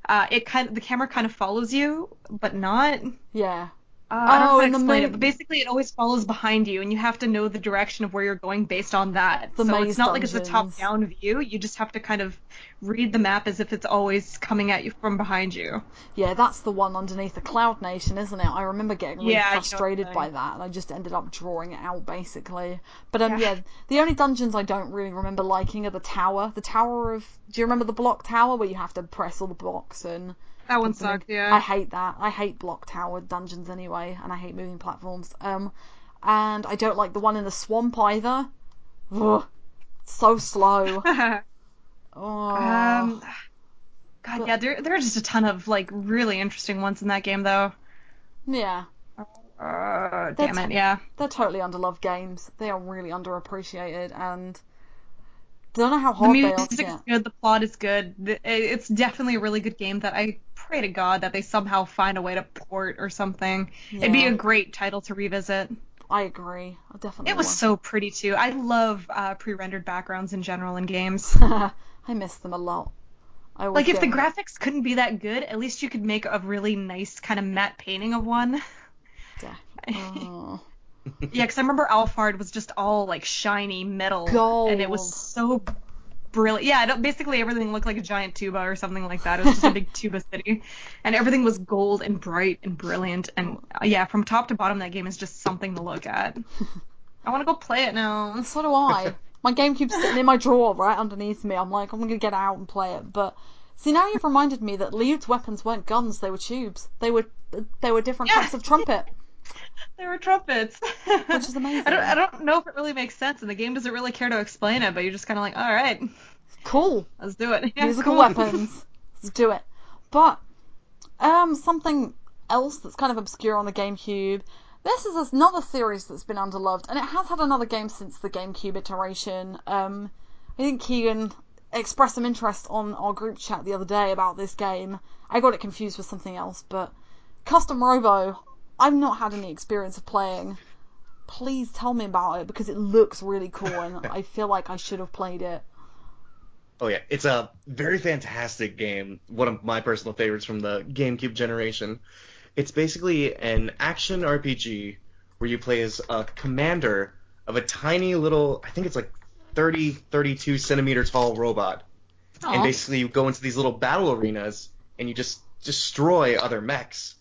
Speaker 2: uh, it kind of the camera kind of follows you, but not.
Speaker 1: yeah.
Speaker 2: Uh, I don't know
Speaker 1: Oh, in the
Speaker 2: it, but basically it always follows behind you, and you have to know the direction of where you're going based on that.
Speaker 1: The
Speaker 2: so it's not like it's a top-down view. You just have to kind of read the map as if it's always coming at you from behind you.
Speaker 1: Yeah, that's the one underneath the Cloud Nation, isn't it? I remember getting really
Speaker 2: Yeah, I know what
Speaker 1: frustrated by that, and I just ended up drawing it out basically. But um,
Speaker 2: Yeah.
Speaker 1: yeah, the only dungeons I don't really remember liking are the tower. The tower of. Do you remember the block tower where you have to press all the blocks and?
Speaker 2: That one sucked, yeah.
Speaker 1: I hate that. I hate block tower dungeons anyway, and I hate moving platforms. Um, and I don't like the one in the swamp either. Ugh, so slow. Oh.
Speaker 2: Um, God,
Speaker 1: But-
Speaker 2: yeah, there there are just a ton of like really interesting ones in that game, though.
Speaker 1: yeah.
Speaker 2: Uh, damn it, yeah.
Speaker 1: they're totally underloved games. They are really underappreciated, and don't know how
Speaker 2: The
Speaker 1: hard they are
Speaker 2: music good, the plot is good. It's definitely a really good game that I pray to God that they somehow find a way to port or something. It'd be a great title to revisit.
Speaker 1: I agree. I definitely.
Speaker 2: It was
Speaker 1: want-
Speaker 2: so pretty too. I love uh, pre-rendered backgrounds in general in games.
Speaker 1: I miss them a lot. I
Speaker 2: Like if the
Speaker 1: them-
Speaker 2: graphics couldn't be that good, at least you could make a really nice kind of matte painting of one.
Speaker 1: Oh.
Speaker 2: Yeah, because I remember Alphard was just all like shiny metal, Gold. and it was so brilliant. Yeah, it, basically everything looked like a giant tuba or something like that. It was just a big tuba city, and everything was gold and bright and brilliant. And uh, yeah, from top to bottom, that game is just something to look at. I want to go play it now.
Speaker 1: So do I. My GameCube's sitting in my drawer right underneath me. I'm like, I'm gonna get out and play it. But see, now you've reminded me that Lyude's weapons weren't guns; they were tubes. They were they were different
Speaker 2: Yeah.
Speaker 1: types of trumpet.
Speaker 2: There were trumpets,
Speaker 1: Which is amazing.
Speaker 2: I don't, I don't know if it really makes sense, and the game doesn't really care to explain it. But you're just kind of like, all right,
Speaker 1: Cool.
Speaker 2: let's do it. Yeah,
Speaker 1: musical
Speaker 2: cool.
Speaker 1: weapons. Let's do it. But um, something else that's kind of obscure on the GameCube. This is another series that's been underloved, and it has had another game since the GameCube iteration. Um, I think Keegan expressed some interest on our group chat the other day about this game. I got it confused with something else, but Custom Robo, I've not had any experience of playing. Please tell me about it because it looks really cool, and I feel like I should have played it.
Speaker 3: Oh yeah, it's a very fantastic game. One of my personal favorites from the GameCube generation. It's basically an action RPG where you play as a commander of a tiny little, I think it's like 30, 32 centimeter tall robot. And basically you go into these little battle arenas and you just destroy other mechs.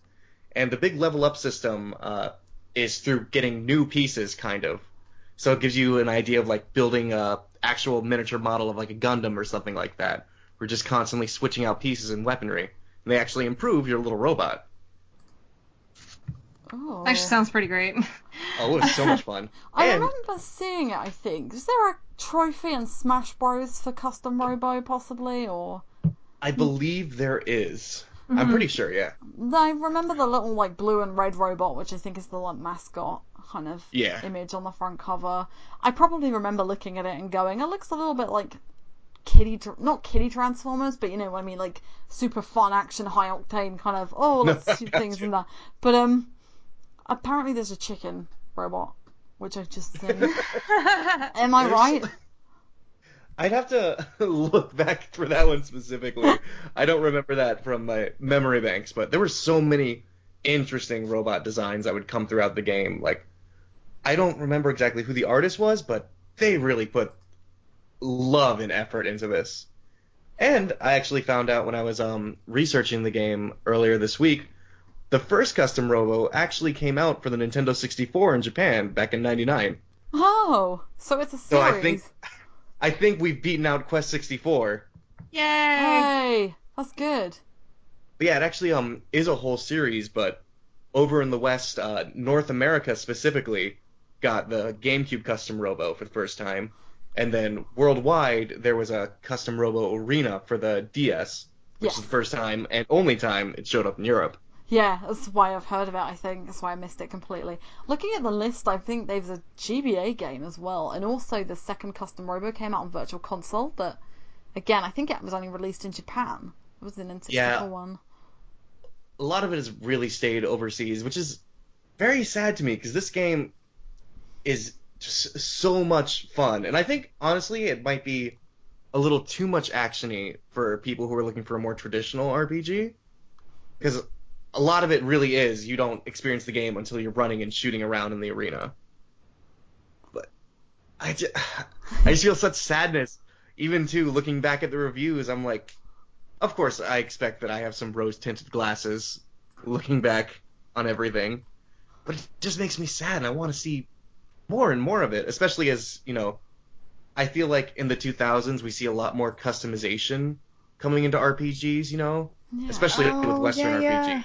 Speaker 3: And the big level up system uh, is through getting new pieces, kind of. So it gives you an idea of like building a actual miniature model of like a Gundam or something like that. We're just constantly switching out pieces and weaponry, and they actually improve your little robot.
Speaker 1: Oh.
Speaker 2: Actually, sounds pretty great.
Speaker 3: Oh, it was so much fun.
Speaker 1: I
Speaker 3: and
Speaker 1: remember seeing it, I think. Is there a trophy in Smash Bros. for Custom Robo, possibly? Or.
Speaker 3: I believe there is. I'm
Speaker 2: Mhm.
Speaker 3: pretty sure, yeah.
Speaker 1: I remember the little, like, blue and red robot, which I think is the, like, mascot kind of
Speaker 3: Yeah.
Speaker 1: image on the front cover. I probably remember looking at it and going, it looks a little bit like kitty, tr- not kitty Transformers, but you know what I mean, like super fun action, high octane kind of, oh,
Speaker 3: No,
Speaker 1: let's shoot things and that. But, um, apparently there's a chicken robot, which I've just seen. Am I
Speaker 3: There's-
Speaker 1: right?
Speaker 3: I'd have to look back for that one specifically. I don't remember that from my memory banks, but there were so many interesting robot designs that would come throughout the game. Like, I don't remember exactly who the artist was, but they really put love and effort into this. And I actually found out when I was um, researching the game earlier this week, the first custom Robo actually came out for the Nintendo 64 in Japan back in '99.
Speaker 1: Oh, so it's a
Speaker 3: So
Speaker 1: series.
Speaker 3: I think I think we've beaten out Quest 64.
Speaker 2: Yay!
Speaker 1: Hey, that's good.
Speaker 3: But yeah, it actually um is a whole series, but over in the West, uh, North America specifically, got the GameCube Custom Robo for the first time, and then worldwide there was a Custom Robo Arena for the DS, which
Speaker 1: Yes.
Speaker 3: is the first time and only time it showed up in Europe.
Speaker 1: Yeah, that's why I've heard of it, I think. That's why I missed it completely. Looking at the list, I think there's a GBA game as well, and also the second Custom Robo came out on Virtual Console, but again, I think it was only released in Japan. It was an N64
Speaker 3: Yeah.
Speaker 1: one.
Speaker 3: a lot of it has really stayed overseas, which is very sad to me because this game is just so much fun. And I think honestly, it might be a little too much actiony for people who are looking for a more traditional RPG because a lot of it really is you don't experience the game until you're running and shooting around in the arena. But I just, I just feel such sadness even too looking back at the reviews. I'm like, of course, I expect that I have some rose tinted glasses looking back on everything, but it just makes me sad, and I want to see more and more of it, especially as, you know, I feel like in the 2000s we see a lot more customization coming into RPGs, you know,
Speaker 1: Yeah.
Speaker 3: especially with
Speaker 2: Oh,
Speaker 3: Western
Speaker 2: yeah, yeah.
Speaker 3: RPGs.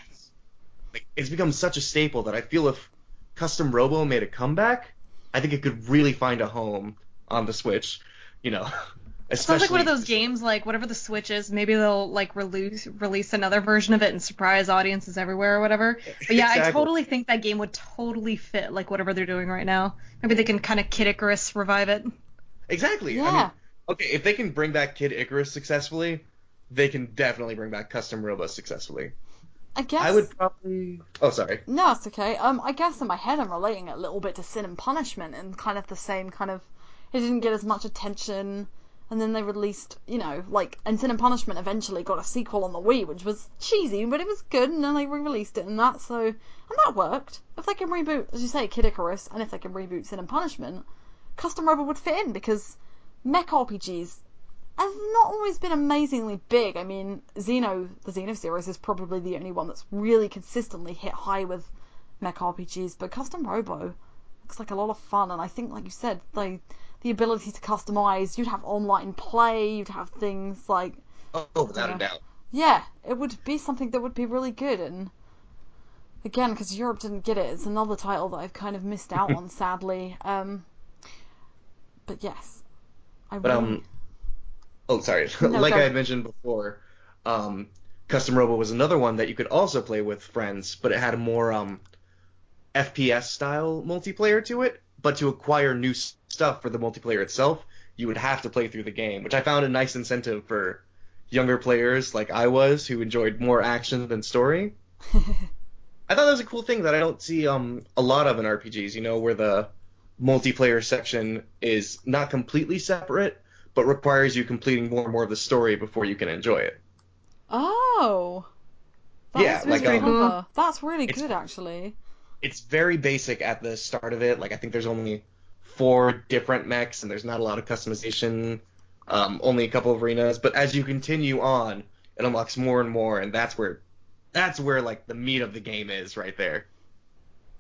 Speaker 3: Like, it's become such a staple that I feel if Custom Robo made a comeback, I think it could really find a home on the Switch, you know.
Speaker 2: It sounds like one of those games, like whatever the Switch is, maybe they'll like release release another version of it and surprise audiences everywhere or whatever. But yeah, I totally think that game would totally fit like whatever they're doing right now. Maybe they can kind of Kid Icarus revive it.
Speaker 3: Exactly. I
Speaker 1: Yeah.
Speaker 3: mean, okay, if they can bring back Kid Icarus successfully, they can definitely bring back Custom Robo successfully.
Speaker 1: I guess.
Speaker 3: I would probably. Oh, sorry.
Speaker 1: No, it's okay. Um, I guess in my head I'm relating it a little bit to Sin and Punishment and kind of the same kind of. It didn't get as much attention, and then they released, you know, like, and Sin and Punishment eventually got a sequel on the Wii, which was cheesy, but it was good, and then they re-released it and that, so and that worked. If they can reboot, as you say, Kid Icarus, and if they can reboot Sin and Punishment, Custom Robo would fit in because mech RPGs have not always been amazingly big. I mean, Xeno, the Xeno series is probably the only one that's really consistently hit high with mech RPGs, but Custom Robo looks like a lot of fun, and I think, like you said, they the ability to customize, you'd have online play, you'd have things like,
Speaker 3: Oh, without
Speaker 1: Yeah.
Speaker 3: a doubt.
Speaker 1: yeah, it would be something that would be really good, and again, because Europe didn't get it, it's another title that I've kind of missed out on, sadly. Um, but yes, I
Speaker 3: But
Speaker 1: really-
Speaker 3: um, oh sorry.
Speaker 1: No,
Speaker 3: like
Speaker 1: go.
Speaker 3: I had mentioned before, um, Custom Robo was another one that you could also play with friends, but it had a more um, FPS style multiplayer to it. But to acquire new stuff for the multiplayer itself, you would have to play through the game, which I found a nice incentive for younger players like I was, who enjoyed more action than story. I thought that was a cool thing that I don't see um a lot of in RPGs. You know, where the multiplayer section is not completely separate, but requires you completing more and more of the story before you can enjoy it.
Speaker 1: Oh.
Speaker 3: Yeah,
Speaker 1: That's
Speaker 3: like,
Speaker 1: really
Speaker 2: um.
Speaker 1: That's really good, actually.
Speaker 3: It's very basic at the start of it. Like I think there's only four different mechs, and there's not a lot of customization. Um, only a couple of arenas, but as you continue on, it unlocks more and more, and that's where that's where like the meat of the game is right there.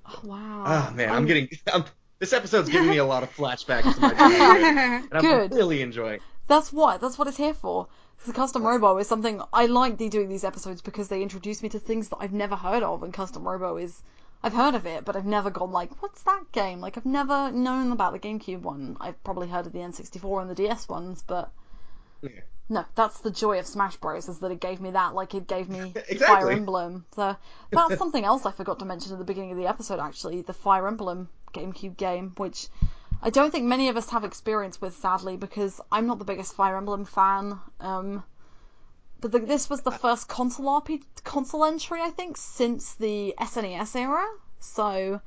Speaker 1: Oh, wow.
Speaker 3: Oh man, I'm
Speaker 1: I'm-
Speaker 3: getting I'm, this episode's giving me a lot of flashbacks to my childhood, and I'm
Speaker 1: Good.
Speaker 3: really enjoying. it.
Speaker 1: That's what. That's what it's here for. The Custom Robo is something I like doing these episodes because they introduce me to things that I've never heard of, and Custom Robo is. I've heard of it, but I've never gone like, what's that game? Like, I've never known about the GameCube one. I've probably heard of the N64 and the DS ones, but
Speaker 3: Yeah.
Speaker 1: no, that's the joy of Smash Bros. is that it gave me that, like it gave me Fire Emblem. So that's something else I forgot to mention at the beginning of the episode. Actually, the Fire Emblem GameCube game, which I don't think many of us have experience with, sadly, because I'm not the biggest Fire Emblem fan. Um, but the, this was the first console RP, console entry, I think, since the SNES era. So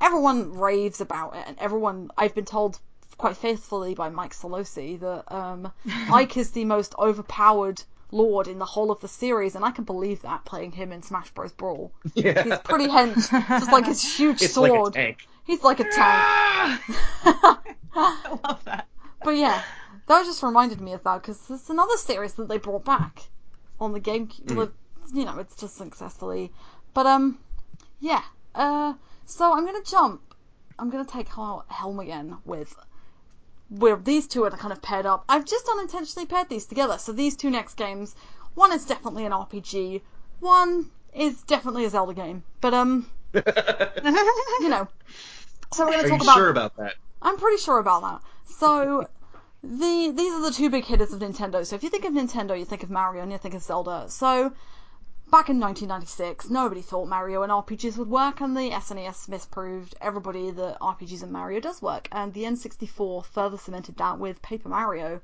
Speaker 1: everyone raves about it, and everyone I've been told quite faithfully by Mike Solosi that um, Ike is the most overpowered lord in the whole of the series, and I can believe that playing him in Smash Bros. Brawl.
Speaker 3: Yeah.
Speaker 1: He's pretty hench, just like his huge
Speaker 3: It's like
Speaker 1: sword.
Speaker 3: tank.
Speaker 1: He's like a tank.
Speaker 2: I love that.
Speaker 1: But yeah, that just reminded me of that because there's another series that they brought back on the GameCube.
Speaker 3: Mm.
Speaker 1: You know, it's just successfully. But um, yeah. Uh, so I'm gonna jump. I'm gonna take Hel- Helm again with where these two are kind of paired up. I've just unintentionally paired these together. So these two next games, one is definitely an RPG. One is definitely a Zelda game. But um, you know. So we're gonna talk
Speaker 3: you
Speaker 1: about
Speaker 3: sure about that?
Speaker 1: I'm pretty sure about that. So the these are the two big hitters of Nintendo. So if you think of Nintendo, you think of Mario and you think of Zelda. So back in 1996, nobody thought Mario and RPGs would work, and the SNES misproved everybody that RPGs and Mario does work. And the N64 further cemented that with Paper Mario.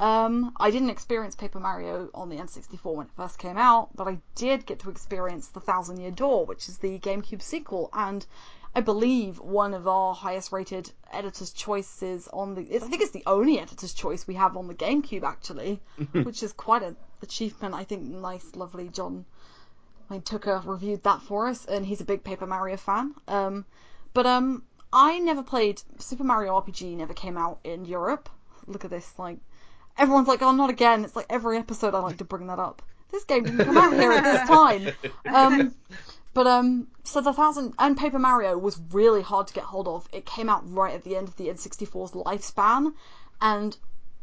Speaker 1: Um, I didn't experience Paper Mario on the N64 when it first came out, but I did get to experience The Thousand Year Door, which is the GameCube sequel, and I believe one of our highest rated editor's choices on the. I think it's the only editor's choice we have on the GameCube actually, which is quite an achievement. I think nice, lovely John I Tucker reviewed that for us, and he's a big Paper Mario fan. Um, but um, I never played Super Mario RPG. Never came out in Europe. Look at this, like everyone's like, oh, not again. It's like every episode I like to bring that up. This game didn't come out here at this time. Um, but um, so the thousand and Paper Mario was really hard to get hold of. It came out right at the end of the N64's lifespan, and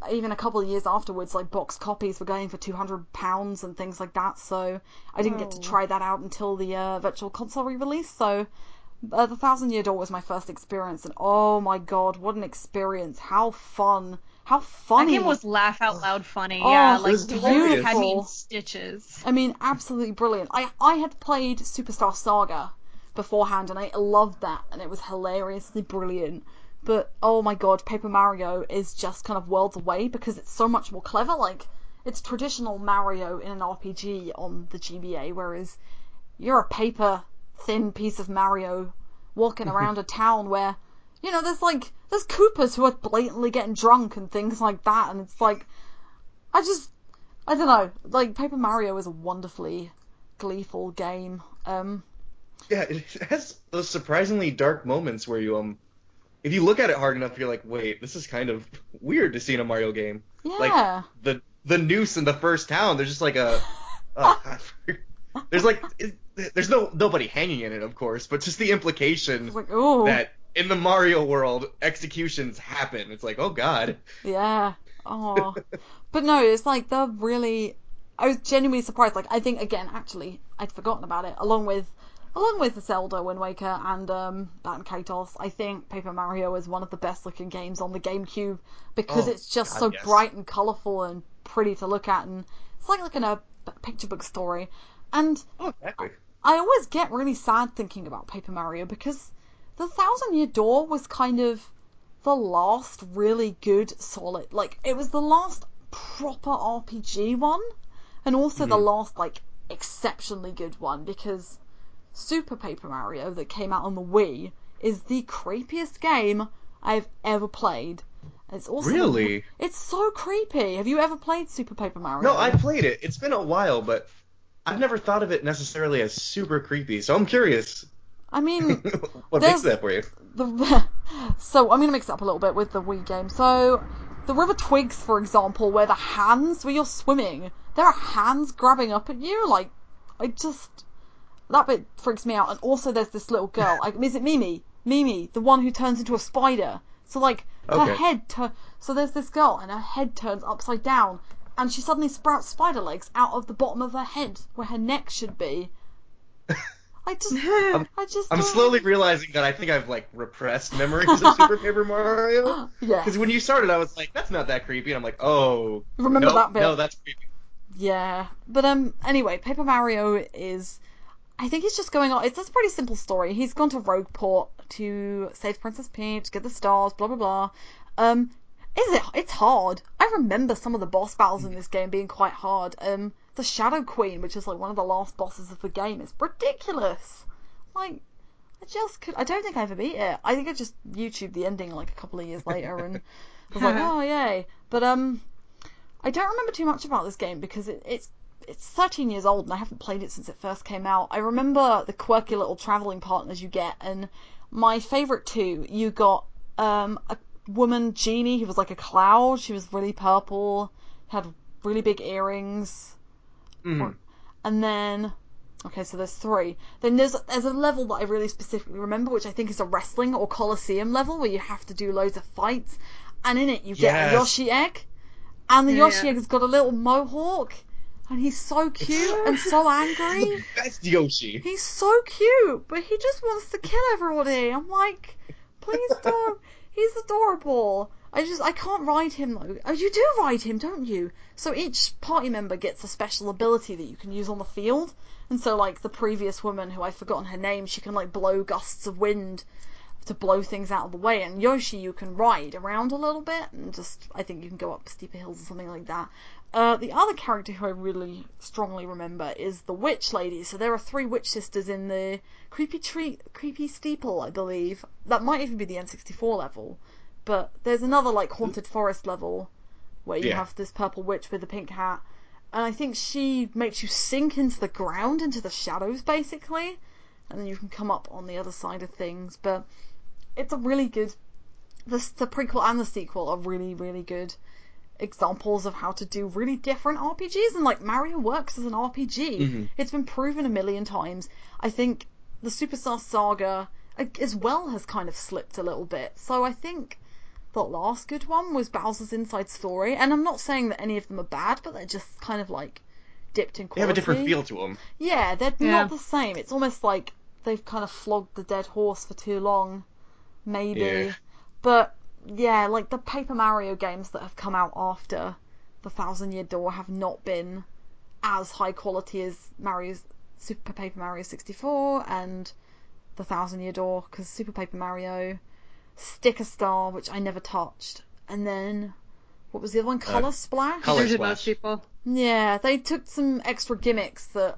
Speaker 1: even a couple of years afterwards, like box copies were going for two hundred pounds and things like that. So I didn't get to
Speaker 2: Oh.
Speaker 1: try that out until the uh, Virtual Console re-release. So uh, the Thousand Year Door was my first experience, and oh my god, what an experience! How fun! How funny!
Speaker 2: That game was laugh out loud funny.
Speaker 1: Oh,
Speaker 2: yeah, like whole had me in stitches.
Speaker 1: I mean, absolutely brilliant. I I had played Superstar Saga beforehand, and I loved that, and it was hilariously brilliant. But oh my god, Paper Mario is just kind of worlds away because it's so much more clever. Like it's traditional Mario in an RPG on the GBA, whereas you're a paper thin piece of Mario walking around a town where you know there's like there's Koopas who are blatantly getting drunk and things like that, and it's like I just I don't know. Like Paper Mario is a wonderfully gleeful game. Um,
Speaker 3: Yeah, it has those surprisingly dark moments where you um, if you look at it hard enough, you're like, wait, this is kind of weird to see in a Mario game.
Speaker 1: yeah,
Speaker 3: Like the the noose in the first town, there's just like a, uh, there's like it, there's no nobody hanging in it, of course, but just the implication
Speaker 1: like oh
Speaker 3: that in the Mario world executions happen. It's like, oh god.
Speaker 1: yeah, oh, but no, it's like they're really. I was genuinely surprised. Like I think again, actually, I'd forgotten about it. Along with along with the Zelda Wind Waker and um, Baten Kaitos, I think Paper Mario is one of the best looking games on the GameCube because
Speaker 3: Oh,
Speaker 1: it's just
Speaker 3: God,
Speaker 1: so
Speaker 3: yes.
Speaker 1: bright and colourful and pretty to look at, and it's like like in a picture book story. And
Speaker 3: Oh, exactly.
Speaker 1: I always get really sad thinking about Paper Mario because the Thousand Year Door was kind of the last really good solid like it was the last proper RPG one and also the
Speaker 3: Mhm.
Speaker 1: last like exceptionally good one because Super Paper Mario that came out on the Wii is the creepiest game I've ever played. It's also the-
Speaker 3: Really?
Speaker 1: it's so creepy. Have you ever played Super Paper Mario?
Speaker 3: No, I played it. It's been a while, but I've never thought of it necessarily as super creepy. So I'm curious.
Speaker 1: I mean,
Speaker 3: what makes that for you?
Speaker 1: the so I'm gonna mix it up a little bit with the Wii game. So the River Twygz, for example, where the hands where you're swimming, there are hands grabbing up at you. Like I just that bit freaks me out. And also there's this little girl. Like, is it Mimi? Mimi, the one who turns into a spider. So like her
Speaker 3: Okay.
Speaker 1: head tur- so there's this girl and her head turns upside down and she suddenly sprouts spider legs out of the bottom of her head where her neck should be. I just I just
Speaker 3: I'm slowly realizing that I think I've like repressed memories of Super Paper Mario.
Speaker 1: Yeah.
Speaker 3: Because when you started, I was like, "That's not that creepy," and I'm like, "Oh,
Speaker 1: Remember
Speaker 3: no,
Speaker 1: that bit?
Speaker 3: No, that's creepy."
Speaker 1: Yeah, but um, anyway, Paper Mario is. I think he's just going on. It's just a pretty simple story. He's gone to Rogueport to save Princess Peach, get the stars, blah blah blah. Um, is it? It's hard. I remember some of the boss battles in this game being quite hard. Um, the Shadow Queen, which is like one of the last bosses of the game, is ridiculous. Like, I just could. I don't think I ever beat it. I think I just YouTubed the ending like a couple of years later and was like, oh yay. But um, I don't remember too much about this game because it, it's it's 13 years old and I haven't played it since it first came out. I remember the quirky little traveling partners you get, and my favorite two, you got um, a woman genie who was like a cloud. She was really purple, had really big earrings,
Speaker 3: Mhm.
Speaker 1: and then okay, so there's three. Then there's there's a level that I really specifically remember, which I think is a wrestling or coliseum level where you have to do loads of fights, and in it you get a Yoshi egg, and the
Speaker 2: Yeah,
Speaker 1: Yoshi
Speaker 2: yeah.
Speaker 1: egg has got a little mohawk, and he's so cute and so angry.
Speaker 3: That's Yoshi.
Speaker 1: He's so cute, but he just wants to kill everybody. I'm like, please don't. He's adorable. I just I can't ride him though. Oh, you do ride him, don't you? So each party member gets a special ability that you can use on the field. And so like the previous woman who I've forgotten her name, she can like blow gusts of wind to blow things out of the way. And Yoshi, you can ride around a little bit and just I think you can go up steeper hills or something like that. Uh, the other character who I really strongly remember is the witch lady. So there are three witch sisters in the creepy tree, creepy steeple, I believe. That might even be the N64 level. But there's another like haunted forest level where you
Speaker 3: Yeah.
Speaker 1: have this purple witch with a pink hat, and I think she makes you sink into the ground, into the shadows, basically, and then you can come up on the other side of things. But it's a really good. The, the prequel and the sequel are really, really good examples of how to do really different RPGs, and like Mario works as an RPG.
Speaker 3: Mhm.
Speaker 1: It's been proven a million times. I think the Superstar Saga as well has kind of slipped a little bit. So I think the last good one was Bowser's Inside Story, and I'm not saying that any of them are bad, but they're just kind of like dipped in quality.
Speaker 3: They have a different feel to them.
Speaker 1: Yeah, they're
Speaker 2: Yeah.
Speaker 1: not the same. It's almost like they've kind of flogged the dead horse for too long, maybe.
Speaker 3: Yeah.
Speaker 1: But yeah, like the Paper Mario games that have come out after the Thousand Year Door have not been as high quality as Mario's Super Paper Mario 64 and the Thousand Year Door because Super Paper Mario, Sticker Star, which I never touched, and then what was the other one? Uh, Color Splash.
Speaker 3: Color Splash.
Speaker 2: most people.
Speaker 1: Yeah, they took some extra gimmicks that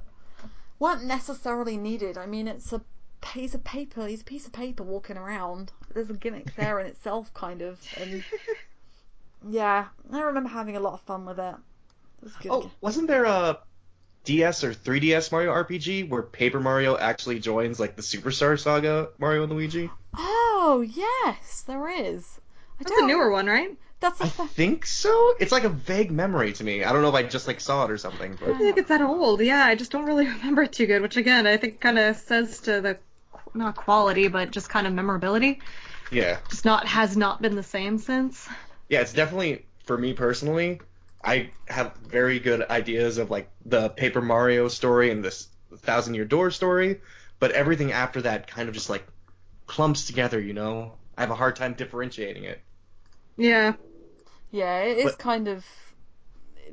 Speaker 1: weren't necessarily needed. I mean, it's a piece of paper. He's a piece of paper walking around. There's a gimmick there in itself, kind of. And yeah, I remember having a lot of fun with it. It was good.
Speaker 3: Oh, wasn't there a DS or 3DS Mario RPG where Paper Mario actually joins like the Superstar Saga Mario and Luigi?
Speaker 1: Oh, yes, there is. I
Speaker 2: That's a newer one, right?
Speaker 1: That's a
Speaker 3: I think so. It's like a vague memory to me. I don't know if I just like saw it or something,
Speaker 2: I
Speaker 3: but
Speaker 2: don't think it's that old. Yeah, I just don't really remember it too good, which again I think kind of says to the not quality, but just kind of memorability.
Speaker 3: yeah,
Speaker 2: Just not has not been the same since.
Speaker 3: yeah. It's definitely for me personally. I have very good ideas of like the Paper Mario story and this Thousand Year Door story, but everything after that kind of just like clumps together. You know, I have a hard time differentiating it.
Speaker 2: Yeah.
Speaker 1: Yeah, it is
Speaker 3: But-
Speaker 1: kind of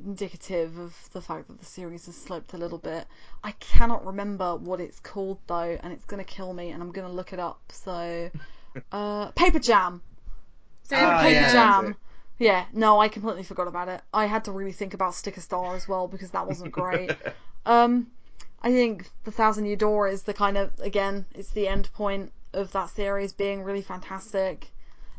Speaker 1: indicative of the fact that the series has slipped a little bit. I cannot remember what it's called though, and it's gonna kill me, and I'm gonna look it up. So, uh, Paper Jam. Super
Speaker 3: Ah,
Speaker 1: Paper
Speaker 3: yeah, that's
Speaker 1: Jam. Yeah, no, I completely forgot about it. I had to really think about Sticker Star as well because that wasn't great. Um, I think the Thousand Year Door is the kind of again, it's the end point of that series being really fantastic.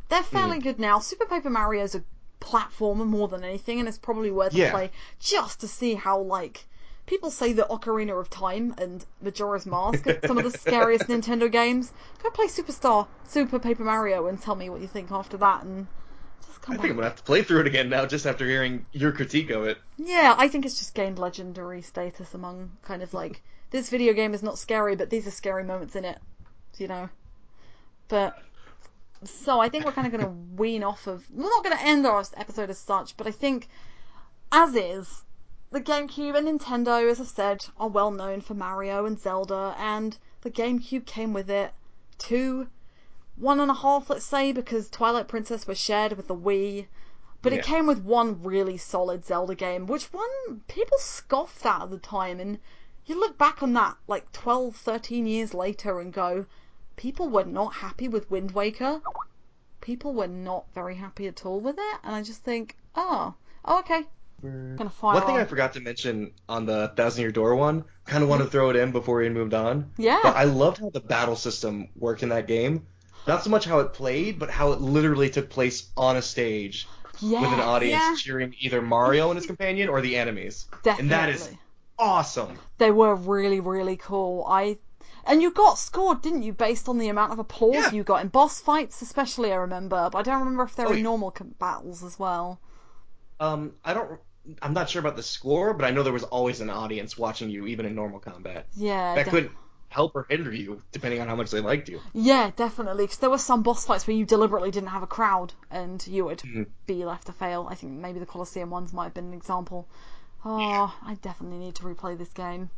Speaker 1: They're fairly
Speaker 3: Hmm.
Speaker 1: good now. Super Paper Mario is a platformer more than anything, and it's probably worth a play just to see how like people say that Ocarina of Time and Majora's Mask are some of the scariest Nintendo games. Go play Superstar Super Paper Mario and tell me what you think after that, and just
Speaker 3: I
Speaker 1: come
Speaker 3: think I'm gonna have to play through it again now just after hearing your critique of it.
Speaker 1: Yeah, I think it's just gained legendary status among kind of like this video game is not scary, but these are scary moments in it, you know. But so I think we're kind of going to wean off of. We're not going to end our episode as such, but I think as is the GameCube and Nintendo, as I said, are well known for Mario and Zelda, and the GameCube came with it two, one and a half, let's say, because Twilight Princess was shared with the Wii. But
Speaker 3: Yeah.
Speaker 1: it came with one really solid Zelda game, which one people scoffed at at the time, and you look back on that like 12, 13 years later and go, people were not happy with Wind Waker. People were not very happy at all with it, and I just think, oh, oh okay. Gonna fire
Speaker 3: One thing
Speaker 1: on.
Speaker 3: I forgot to mention on the Thousand Year Door one, kind of want to throw it in before we moved on.
Speaker 1: Yeah.
Speaker 3: But I loved how the battle system worked in that game. Not so much how it played, but how it literally took place on a stage
Speaker 1: yeah,
Speaker 3: with an audience
Speaker 1: yeah,
Speaker 3: cheering either Mario and his companion or the enemies.
Speaker 1: definitely.
Speaker 3: And that is awesome.
Speaker 1: They were really, really cool. I and you got scored, didn't you, based on the amount of applause
Speaker 3: Yeah.
Speaker 1: you got in boss fights, especially. I remember, but I don't remember if there
Speaker 3: Oh,
Speaker 1: were
Speaker 3: yeah.
Speaker 1: normal com- battles as well.
Speaker 3: Um, I don't. I'm not sure about the score, but I know there was always an audience watching you, even in normal combat.
Speaker 1: Yeah,
Speaker 3: That
Speaker 1: def-
Speaker 3: could help or hinder you, depending on how much they liked you.
Speaker 1: Yeah, definitely. Because there were some boss fights where you deliberately didn't have a crowd and you would
Speaker 3: Mhm.
Speaker 1: be left to fail. I think maybe the Colosseum ones might have been an example. Oh, I definitely need to replay this game.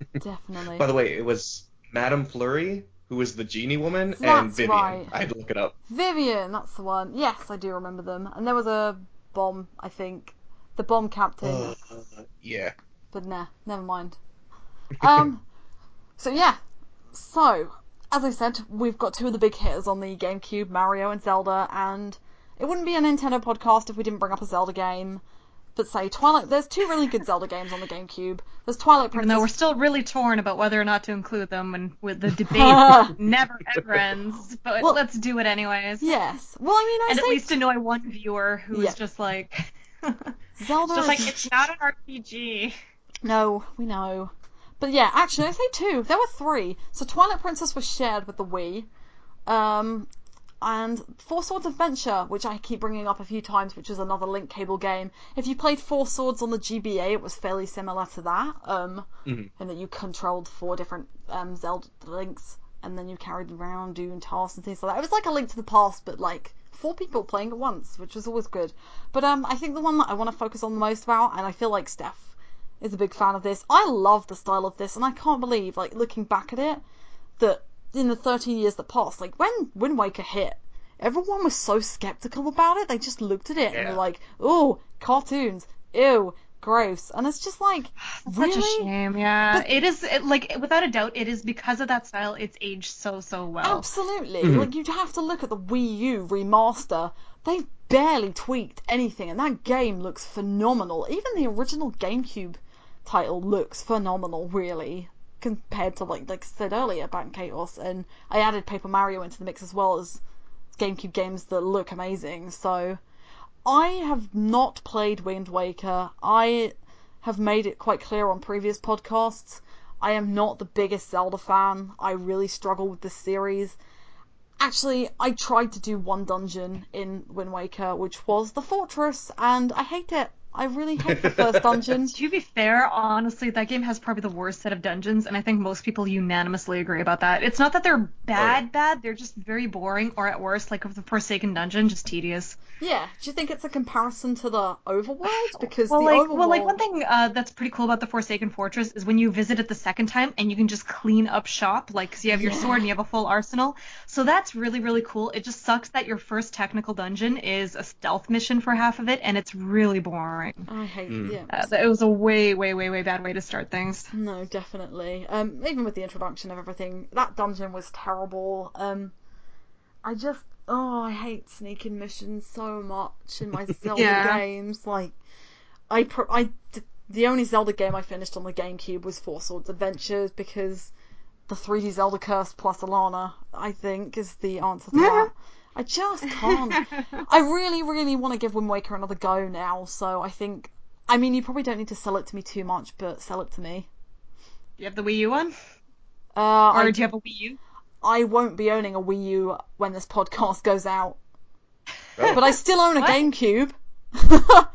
Speaker 1: Definitely.
Speaker 3: By the way, it was Madame Flurry who was the genie woman, and Vivian.
Speaker 1: right.
Speaker 3: I had to look it up.
Speaker 1: Vivian, that's the one. Yes, I do remember them. And there was a bomb, I think. The bomb captain.
Speaker 3: Uh, yeah.
Speaker 1: but nah, never mind. Um, so yeah, so as I said, we've got two of the big hitters on the GameCube, Mario and Zelda, and it wouldn't be a Nintendo podcast if we didn't bring up a Zelda game. But say Twilight, there's two really good Zelda games on the GameCube. There's Twilight Princess.
Speaker 2: Even though we're still really torn about whether or not to include them, and with the debate never ever ends. But
Speaker 1: Well-
Speaker 2: let's do it anyways.
Speaker 1: Yes. Well, I mean, I
Speaker 2: And at least annoy one viewer who's
Speaker 1: Yeah.
Speaker 2: just like,
Speaker 1: Zelda
Speaker 2: just like it's not an RPG.
Speaker 1: No, we know. But yeah, actually, I say two. There were three. So Twilight Princess was shared with the Wii. Um, and Four Swords Adventure, which I keep bringing up a few times, which is another link cable game. If you played Four Swords on the GBA, it was fairly similar to that. Um,
Speaker 3: Mhm.
Speaker 1: in that you controlled four different um, Zelda links, and then you carried them around doing tasks and things like that. It was like a Link to the Past, but like four people playing at once, which was always good. But um, I think the one that I want to focus on the most about, and I feel like Steph is a big fan of this. I love the style of this, and I can't believe, like looking back at it, that in the 13 years that passed, like when Wind Waker hit, everyone was so skeptical about it. They just looked at it and were like, "Oh, cartoons, ew, gross," and it's just like,
Speaker 2: Such
Speaker 1: really?
Speaker 2: a shame, yeah.
Speaker 1: But-
Speaker 2: it is it, like without a doubt, it is because of that style. It's aged so so well.
Speaker 1: Absolutely.
Speaker 3: Mhm.
Speaker 1: Like you'd have to look at the Wii U remaster. They've barely tweaked anything, and that game looks phenomenal. Even the original GameCube title looks phenomenal, really, compared to like like I said earlier, Baten Kaitos. And I added Paper Mario into the mix as well as GameCube games that look amazing. So I have not played Wind Waker. I have made it quite clear on previous podcasts. I am not the biggest Zelda fan. I really struggle with this series. Actually, I tried to do one dungeon in Wind Waker, which was the fortress, and I hate it. I really hate the first dungeon.
Speaker 2: To be fair, honestly, that game has probably the worst set of dungeons, and I think most people unanimously agree about that. It's not that they're bad, bad, they're just very boring, or at worst, like the Forsaken Dungeon, just tedious.
Speaker 1: Yeah, do you think it's a comparison to the overworld? Because
Speaker 2: Well,
Speaker 1: the
Speaker 2: like,
Speaker 1: overworld.
Speaker 2: well, like one thing uh, that's pretty cool about the Forsaken Fortress is when you visit it the second time and you can just clean up shop, like, 'cause you have your
Speaker 1: Yeah.
Speaker 2: sword and you have a full arsenal. So that's really, really cool. It just sucks that your first technical dungeon is a stealth mission for half of it, and it's really boring.
Speaker 1: I hate
Speaker 3: Mm.
Speaker 1: yeah.
Speaker 2: Uh, it was a way, way, way, way bad way to start things.
Speaker 1: No, definitely. Um, even with the introduction of everything, that dungeon was terrible. Um, I just, oh, I hate sneaking missions so much in my Zelda
Speaker 2: Yeah.
Speaker 1: games. Like, I, pro- I, d- the only Zelda game I finished on the GameCube was Four Swords Adventures because the 3D Zelda Curse plus Alana, I think, is the answer to that. I just can't. I really, really want to give Wind Waker another go now, so I think. I mean, you probably don't need to sell it to me too much, but sell it to me.
Speaker 2: Do you have the Wii U one?
Speaker 1: Uh,
Speaker 2: Or
Speaker 1: I,
Speaker 2: do you have a Wii U?
Speaker 1: I won't be owning a Wii U when this podcast goes out,
Speaker 3: Oh.
Speaker 1: but I still own a GameCube.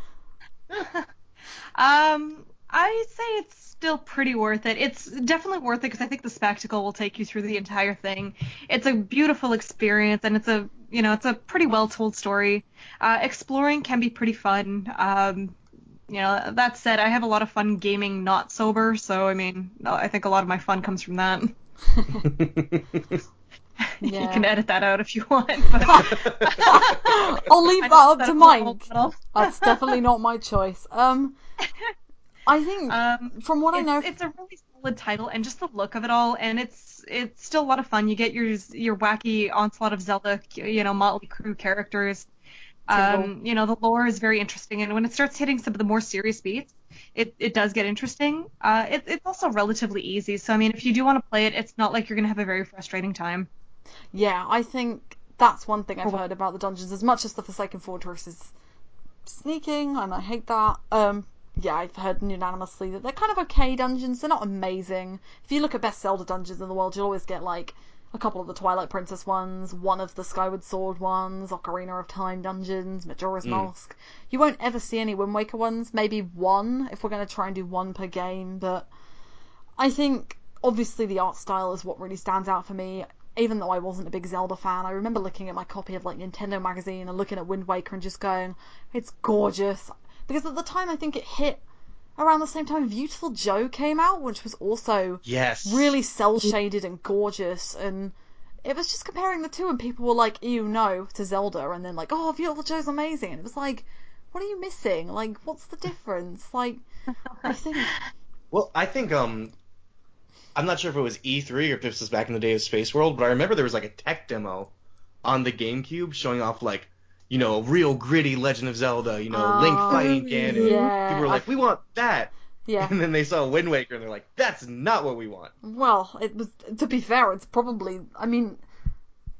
Speaker 2: I say it's still pretty worth it. It's definitely worth it because I think the spectacle will take you through the entire thing. It's a beautiful experience and it's a you know it's a pretty well told story. Uh, exploring can be pretty fun. Um, you know that said, I have a lot of fun gaming not sober, so I mean I think a lot of my fun comes from that. you can edit that out if you want. But
Speaker 1: I'll leave that up to Mike. That's definitely not my choice. Um, I think
Speaker 2: Um,
Speaker 1: from what I know,
Speaker 2: it's a really solid title, and just the look of it all, and it's it's still a lot of fun. You get your your wacky onslaught of Zelda, you know, Motley Crew characters. Um, you know, the lore is very interesting, and when it starts hitting some of the more serious beats, it, it does get interesting. Uh, it, it's also relatively easy, so I mean, if you do want to play it, it's not like you're gonna have a very frustrating time.
Speaker 1: yeah, I think that's one thing I've heard about the dungeons. As much as the Forsaken Fortress is sneaking, and I hate that. Um, yeah, I've heard unanimously that they're kind of okay dungeons. They're not amazing. If you look at best Zelda dungeons in the world, you'll always get like a couple of the Twilight Princess ones, one of the Skyward Sword ones, Ocarina of Time dungeons, Majora's
Speaker 3: Mm.
Speaker 1: Mask. You won't ever see any Wind Waker ones. Maybe one if we're going to try and do one per game, but I think obviously the art style is what really stands out for me. Even though I wasn't a big Zelda fan, I remember looking at my copy of like Nintendo magazine and looking at Wind Waker and just going, "It's gorgeous." Because at the time, I think it hit around the same time Beautiful Joe came out, which was also
Speaker 3: yes.
Speaker 1: really cel shaded and gorgeous. And it was just comparing the two, and people were like, "Ew, no," to Zelda, and then like, "Oh, Beautiful Joe's amazing," and it was like, what are you missing? Like, what's the difference? Like, I think.
Speaker 3: Well, I think um, I'm not sure if it was E3 or if this was back in the day of Space World, but I remember there was like a tech demo on the GameCube showing off like, you know, real gritty Legend of Zelda, you know, Link
Speaker 1: Oh,
Speaker 3: fighting Ganon.
Speaker 1: yeah,
Speaker 3: People were like, we want that.
Speaker 1: Yeah.
Speaker 3: And then they saw Wind Waker and they're like, that's not what we want.
Speaker 1: Well, it was. To be fair, it's probably. I mean,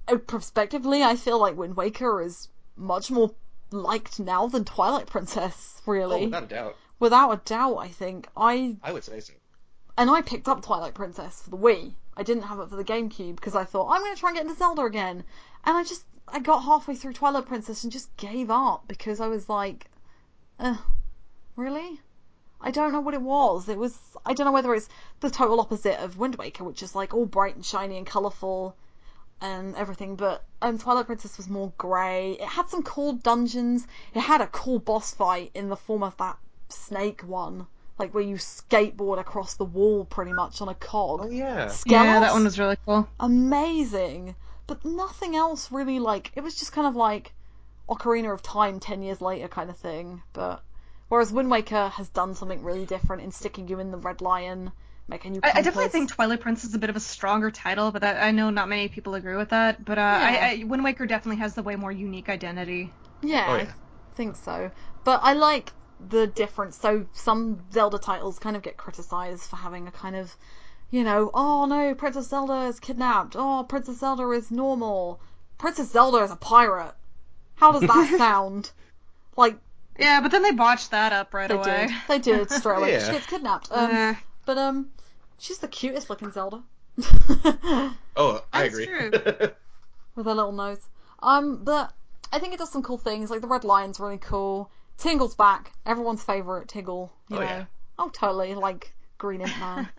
Speaker 1: uh, prospectively, I feel like Wind Waker is much more liked now than Twilight Princess. really.
Speaker 3: Oh, without a doubt.
Speaker 1: without a doubt, I think I
Speaker 3: I would say so.
Speaker 1: and I picked up Twilight Princess for the Wii. I didn't have it for the GameCube because I thought I'm going to try and get into Zelda again, and I just I got halfway through Twilight Princess and just gave up because I was like, uh, really? I don't know what it was. It was I don't know whether it's the total opposite of Wind Waker, which is like all bright and shiny and colourful and everything, but um, Twilight Princess was more grey. It had some cool dungeons. It had a cool boss fight in the form of that snake one, like where you skateboard across the wall pretty much on a cog.
Speaker 3: Oh yeah.
Speaker 1: Skelos?
Speaker 2: Yeah, that one was really cool.
Speaker 1: amazing, but nothing else really like. It was just kind of like Ocarina of Time ten years later kind of thing. But whereas Wind Waker has done something really different in sticking you in the Red Lion, making you.
Speaker 2: I, I definitely think Twilight Princess is a bit of a stronger title, but that, I know not many people agree with that. But uh, I, I, Wind Waker definitely has the way more unique identity.
Speaker 1: Yeah,
Speaker 3: Oh,
Speaker 1: I
Speaker 3: yeah.
Speaker 1: think so. But I like the difference. So some Zelda titles kind of get criticized for having a kind of, you know, oh no, Princess Zelda is kidnapped. Oh, Princess Zelda is normal. Princess Zelda is a pirate. How does that sound? Like
Speaker 2: Yeah, but then they botched that up right
Speaker 1: they
Speaker 2: away.
Speaker 1: did, they did straight away.
Speaker 3: Yeah.
Speaker 1: She gets kidnapped. Um,
Speaker 2: Uh,
Speaker 1: but um, she's the cutest looking Zelda.
Speaker 3: Oh, I
Speaker 2: That's
Speaker 3: agree.
Speaker 2: true.
Speaker 1: with her little nose. Um, but I think it does some cool things. Like the red lion's really cool. Tingle's back. Everyone's favorite Tingle. You
Speaker 3: Oh,
Speaker 1: know.
Speaker 3: yeah.
Speaker 1: Oh, totally. Like Green Ink Man.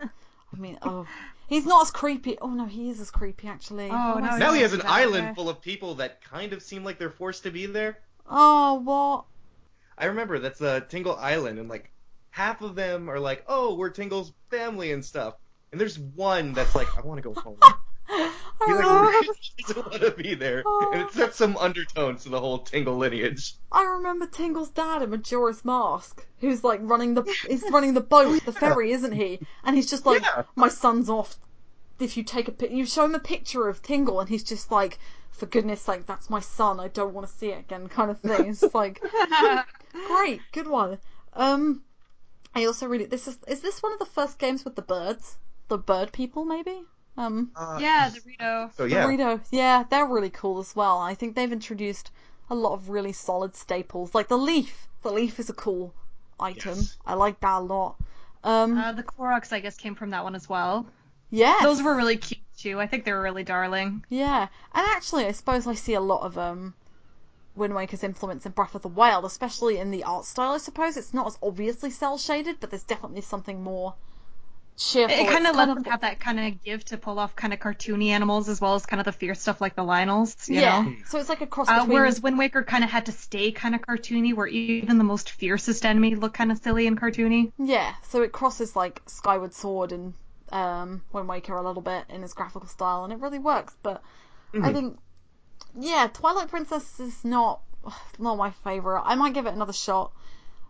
Speaker 1: I mean, oh, he's not as creepy. Oh no, he is as creepy actually.
Speaker 2: Oh,
Speaker 1: What
Speaker 2: no,
Speaker 3: now he has an
Speaker 2: that
Speaker 3: island
Speaker 2: guy.
Speaker 3: full of people that kind of seem like they're forced to be there.
Speaker 1: Oh, what?
Speaker 3: I remember that's uh, Tingle Island, and like half of them are like, "Oh, we're Tingle's family and stuff," and there's one that's like, "I want to go home."
Speaker 1: I
Speaker 3: He like really doesn't want to be there, and it sets some undertones to the whole Tingle lineage.
Speaker 1: I remember Tingle's dad in Majora's Mask, who's like running the, he's running the boat, the ferry, isn't he? And he's just like,
Speaker 3: Yeah.
Speaker 1: my son's off. If you take a pic, you show him a picture of Tingle, and he's just like, for goodness sake, that's my son. I don't want to see it again, kind of thing. It's like, great, good one. Um, I also really, this is, is this one of the first games with the birds, the bird people, maybe? Um,
Speaker 3: Uh,
Speaker 2: yeah, the Rito.
Speaker 3: So yeah,
Speaker 1: Dorito, yeah, they're really cool as well. I think they've introduced a lot of really solid staples, like the leaf. The leaf is a cool item.
Speaker 3: Yes.
Speaker 1: I like that a lot. Um,
Speaker 2: Uh, the Koroks, I guess, came from that one as well.
Speaker 1: Yeah,
Speaker 2: Those were really cute too. I think they were really darling.
Speaker 1: yeah. And actually, I suppose I see a lot of um, Wind Waker's influence in Breath of the Wild, especially in the art style. I suppose it's not as obviously cell shaded, but there's definitely something more cheerful.
Speaker 2: It, kind of lets them have that kind of give to pull off kind of cartoony animals as well as kind of the fierce stuff like the Lionels. You
Speaker 1: yeah.
Speaker 2: Know?
Speaker 1: So it's like a cross
Speaker 2: Uh, whereas Wind Waker kind of had to stay kind of cartoony, where even the most fiercest enemy looked kind of silly and cartoony.
Speaker 1: Yeah, so it crosses like Skyward Sword and um, Wind Waker a little bit in its graphical style, and it really works. But I
Speaker 3: Mhm.
Speaker 1: think, yeah, Twilight Princess is not not my favorite. I might give it another shot.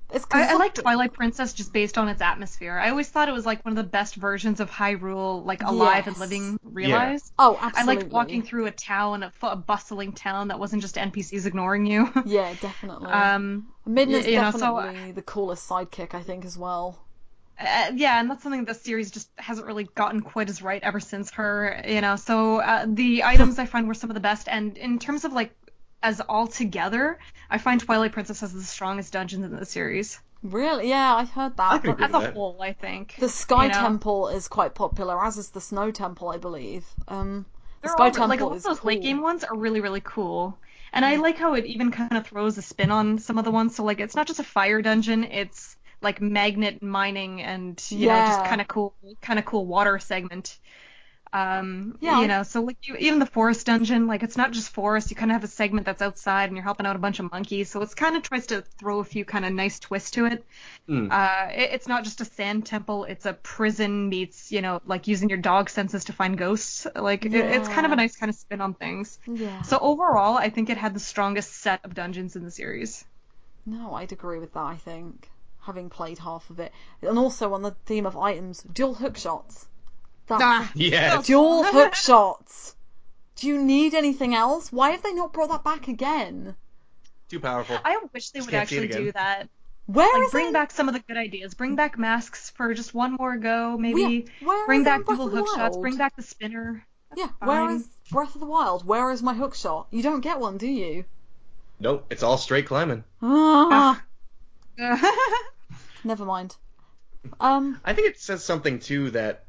Speaker 1: It's 'cause
Speaker 2: I, I like Twilight Princess just based on its atmosphere. I always thought it was like one of the best versions of Hyrule, like alive and living, realized.
Speaker 1: Oh, absolutely.
Speaker 2: I liked walking through a town, a, a bustling town that wasn't just NPCs ignoring you.
Speaker 1: Yeah, definitely.
Speaker 2: um,
Speaker 1: Midna's
Speaker 2: y- you know, so-
Speaker 1: definitely the coolest sidekick, I think, as well.
Speaker 2: Uh, yeah, and that's something the series just hasn't really gotten quite as right ever since her, you know. So uh, the items I find were some of the best, and in terms of like as all together, I find Twilight Princess has the strongest dungeons in the series
Speaker 1: Really? Yeah, I heard that.
Speaker 3: I
Speaker 1: but
Speaker 2: as a
Speaker 3: that.
Speaker 2: whole. I think
Speaker 1: the Sky
Speaker 2: you know?
Speaker 1: Temple is quite popular, as is the Snow Temple, I believe. Um, the Sky
Speaker 2: all,
Speaker 1: Temple
Speaker 2: like a lot
Speaker 1: is
Speaker 2: of those
Speaker 1: cool.
Speaker 2: late game ones are really really cool, and I like how it even kind of throws a spin on some of the ones. So like it's not just a fire dungeon, it's like magnet mining and you know just kind of cool kind of cool water segment. Um,
Speaker 1: Yeah.
Speaker 2: you know, so like you, even the forest dungeon, like it's not just forest. You kind of have a segment that's outside, and you're helping out a bunch of monkeys. So it's kind of tries to throw a few kind of nice twists to it.
Speaker 3: Mm.
Speaker 2: Uh, it, it's not just a sand temple; it's a prison meets, you know, like using your dog senses to find ghosts. Like it, it's kind of a nice kind of spin on things.
Speaker 1: Yeah.
Speaker 2: So overall, I think it had the strongest set of dungeons in the series.
Speaker 1: No, I'd agree with that, I think. Having played half of it. And also on the theme of items, dual hook shots. That's
Speaker 2: Ah.
Speaker 3: Yes.
Speaker 1: dual hook shots. Do you need anything else? Why have they not brought that back again?
Speaker 3: Too powerful.
Speaker 2: I wish they
Speaker 3: Just
Speaker 2: would
Speaker 3: can't see it
Speaker 2: actually do that.
Speaker 1: Where
Speaker 2: Like
Speaker 1: is
Speaker 2: bring
Speaker 1: it?
Speaker 2: back some of the good ideas. Bring back masks for just one more go, maybe.
Speaker 1: Yeah, where
Speaker 2: Bring
Speaker 1: is
Speaker 2: back dual hook shots. Bring back the spinner.
Speaker 1: Yeah, where
Speaker 2: fine.
Speaker 1: is Breath of the Wild? Where is my hook shot? You don't get one, do you?
Speaker 3: Nope. It's all straight climbing.
Speaker 1: Ah, never mind. Um,
Speaker 3: I think it says something too that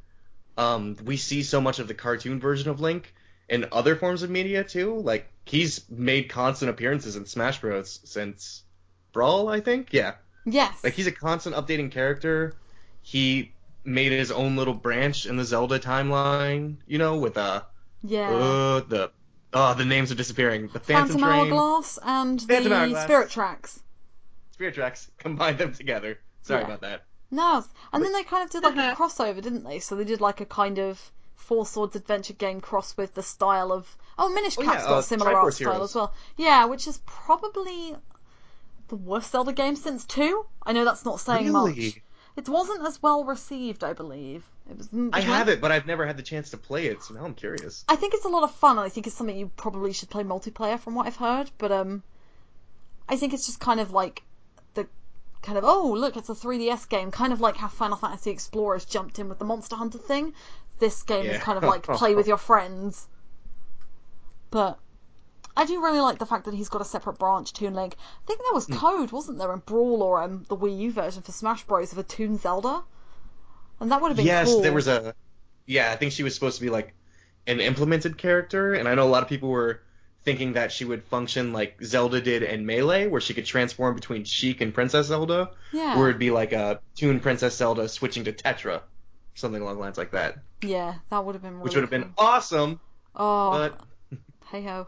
Speaker 3: um, we see so much of the cartoon version of Link in other forms of media too. Like he's made constant appearances in Smash Bros. since Brawl, I think. Yeah,
Speaker 1: yes.
Speaker 3: like he's a constant updating character. He made his own little branch in the Zelda timeline, you know, with uh,
Speaker 1: yeah.
Speaker 3: uh the oh the names are disappearing. The Phantom,
Speaker 1: Phantom
Speaker 3: Train,
Speaker 1: Hourglass and
Speaker 3: Phantom
Speaker 1: the
Speaker 3: Hourglass.
Speaker 1: Spirit Tracks.
Speaker 3: Spirit Tracks, combine them together. Sorry
Speaker 1: Yeah.
Speaker 3: about that.
Speaker 1: No, and then they kind of did like a crossover, didn't they? So they did like a kind of Four Swords adventure game cross with the style of oh Minish
Speaker 3: Oh,
Speaker 1: Cap's
Speaker 3: yeah,
Speaker 1: got
Speaker 3: uh,
Speaker 1: a similar
Speaker 3: Triforce
Speaker 1: art style
Speaker 3: Heroes.
Speaker 1: as well. Yeah, which is probably the worst Zelda game since two. I know that's not saying much. It wasn't as well received, I believe. It was. it
Speaker 3: I have it, but I've never had the chance to play it, so now I'm curious.
Speaker 1: I think it's a lot of fun, and I think it's something you probably should play multiplayer, from what I've heard. But um, I think it's just kind of like kind of oh look, it's a 3DS game, kind of like how Final Fantasy Explorers jumped in with the Monster Hunter thing. This game is kind of like play with your friends. But I do really like the fact that he's got a separate branch, Toon Link. I think there was
Speaker 3: Hmm.
Speaker 1: code, wasn't there, in Brawl or um, the Wii U version for Smash Bros. of a Toon Zelda, and that would have been
Speaker 3: yes,
Speaker 1: cool.
Speaker 3: there was a. Yeah, I think she was supposed to be like an implemented character, and I know a lot of people were thinking that she would function like Zelda did in Melee, where she could transform between Sheik and Princess Zelda,
Speaker 1: yeah.
Speaker 3: or it'd be like a Toon Princess Zelda switching to Tetra, something along the lines like that,
Speaker 1: Yeah, that would have been really
Speaker 3: which would have been awesome.
Speaker 1: Oh,
Speaker 3: But
Speaker 1: hey ho.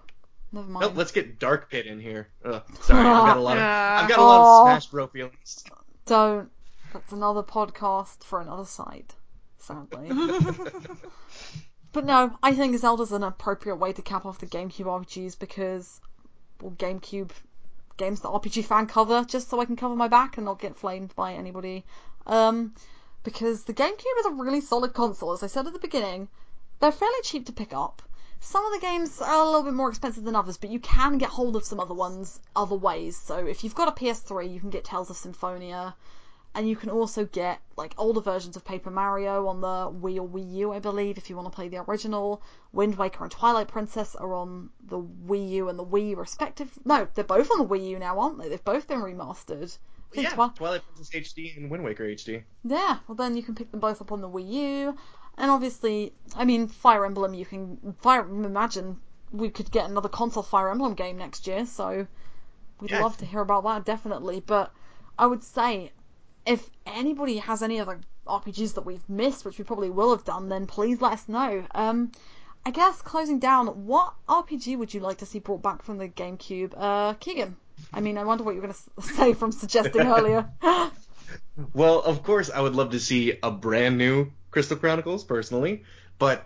Speaker 1: Never mind.
Speaker 3: nope, let's get Dark Pit in here. Ugh, sorry, I've got a lot of I've got a lot of oh. Smash Bro feelings.
Speaker 1: Don't. That's another podcast for another site, sadly. but no, I think Zelda's an appropriate way to cap off the GameCube RPGs because, well, GameCube games the RPG fan cover just so I can cover my back and not get flamed by anybody. Um, because the GameCube is a really solid console. As I said at the beginning, they're fairly cheap to pick up. Some of the games are a little bit more expensive than others, but you can get hold of some other ones other ways. So if you've got a PS3, you can get Tales of Symphonia, and you can also get like older versions of Paper Mario on the Wii or Wii U, I believe, if you want to play the original. Wind Waker and Twilight Princess are on the Wii U and the Wii respective. No, they're both on the Wii U now, aren't they? They've both been remastered.
Speaker 3: Yeah,
Speaker 1: Twi-
Speaker 3: Twilight Princess HD and Wind Waker HD.
Speaker 1: yeah, well then you can pick them both up on the Wii U, and obviously, I mean, Fire Emblem. You can Fire. Imagine we could get another console Fire Emblem game next year, so we'd
Speaker 3: Yeah.
Speaker 1: love to hear about that definitely. But I would say, if anybody has any other RPGs that we've missed, which we probably will have done, then please let us know. Um, I guess closing down, what RPG would you like to see brought back from the GameCube? Uh, Keegan. I mean, I wonder what you're going to say from suggesting earlier.
Speaker 3: Well, of course, I would love to see a brand new Crystal Chronicles, personally, but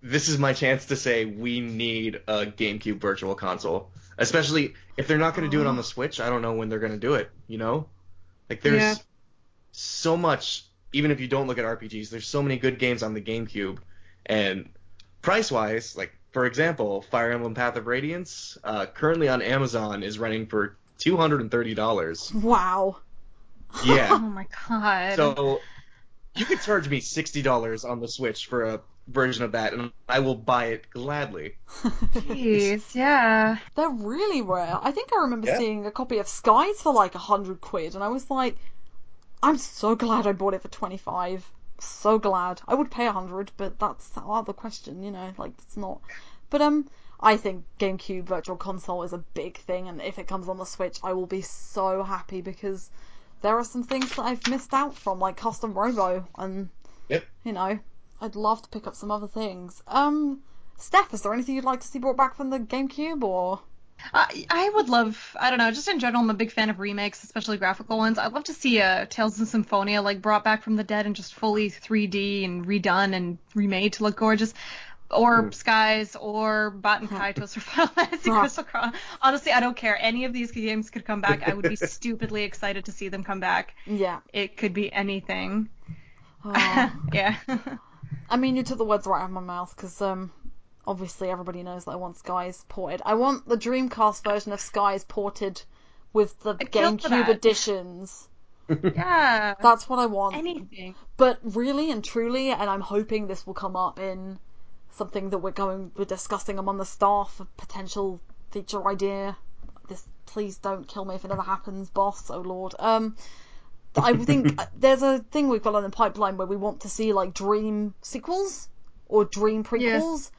Speaker 3: this is my chance to say we need a GameCube Virtual Console. Especially if they're not going to do it on the Switch, I don't know when they're going to do it, you know? Like, there's
Speaker 2: Yeah.
Speaker 3: so much, even if you don't look at RPGs, there's so many good games on the GameCube, and price wise, like, for example, Fire Emblem Path of Radiance, uh, currently on Amazon, is running for $230.
Speaker 1: wow.
Speaker 3: Yeah.
Speaker 2: Oh my god.
Speaker 3: So you could charge me sixty dollars on the Switch for a version of that, and I will buy it gladly.
Speaker 2: Jeez, yeah.
Speaker 1: They're really rare. I think I remember
Speaker 3: Yeah.
Speaker 1: seeing a copy of Skies for like a hundred quid, and I was like, I'm so glad I bought it for twenty five. So glad. I would pay a hundred, but that's out of the question, you know. Like it's not. But um, I think GameCube Virtual Console is a big thing, and if it comes on the Switch, I will be so happy because there are some things that I've missed out from, like Custom Robo, and
Speaker 3: Yep.
Speaker 1: you know, I'd love to pick up some other things. Um, Steph, is there anything you'd like to see brought back from the GameCube or?
Speaker 2: I, I would love, I don't know, just in general, I'm a big fan of remakes, especially graphical ones. I'd love to see a Tales of Symphonia like brought back from the dead and just fully 3D and redone and remade to look gorgeous. Or
Speaker 3: Mm.
Speaker 2: Skies, or Baten Kaitos, or Final Fantasy
Speaker 1: Huh.
Speaker 2: Crystal Crown. Honestly, I don't care. Any of these games could come back. I would be stupidly excited to see them come back.
Speaker 1: Yeah.
Speaker 2: It could be anything.
Speaker 1: Oh.
Speaker 2: yeah.
Speaker 1: I mean, you took the words right out of my mouth because um, obviously everybody knows that I want Skies ported. I want the Dreamcast version of Skies ported with the
Speaker 2: I'd kill for
Speaker 1: GameCube
Speaker 2: that.
Speaker 1: editions.
Speaker 2: yeah.
Speaker 1: That's what I want.
Speaker 2: Anything.
Speaker 1: But really and truly, and I'm hoping this will come up in something that we're going we're discussing among the staff, a potential feature idea. This please don't kill me if it ever happens, boss. Oh lord. Um, I think there's a thing we've got on the pipeline where we want to see like dream sequels or dream prequels.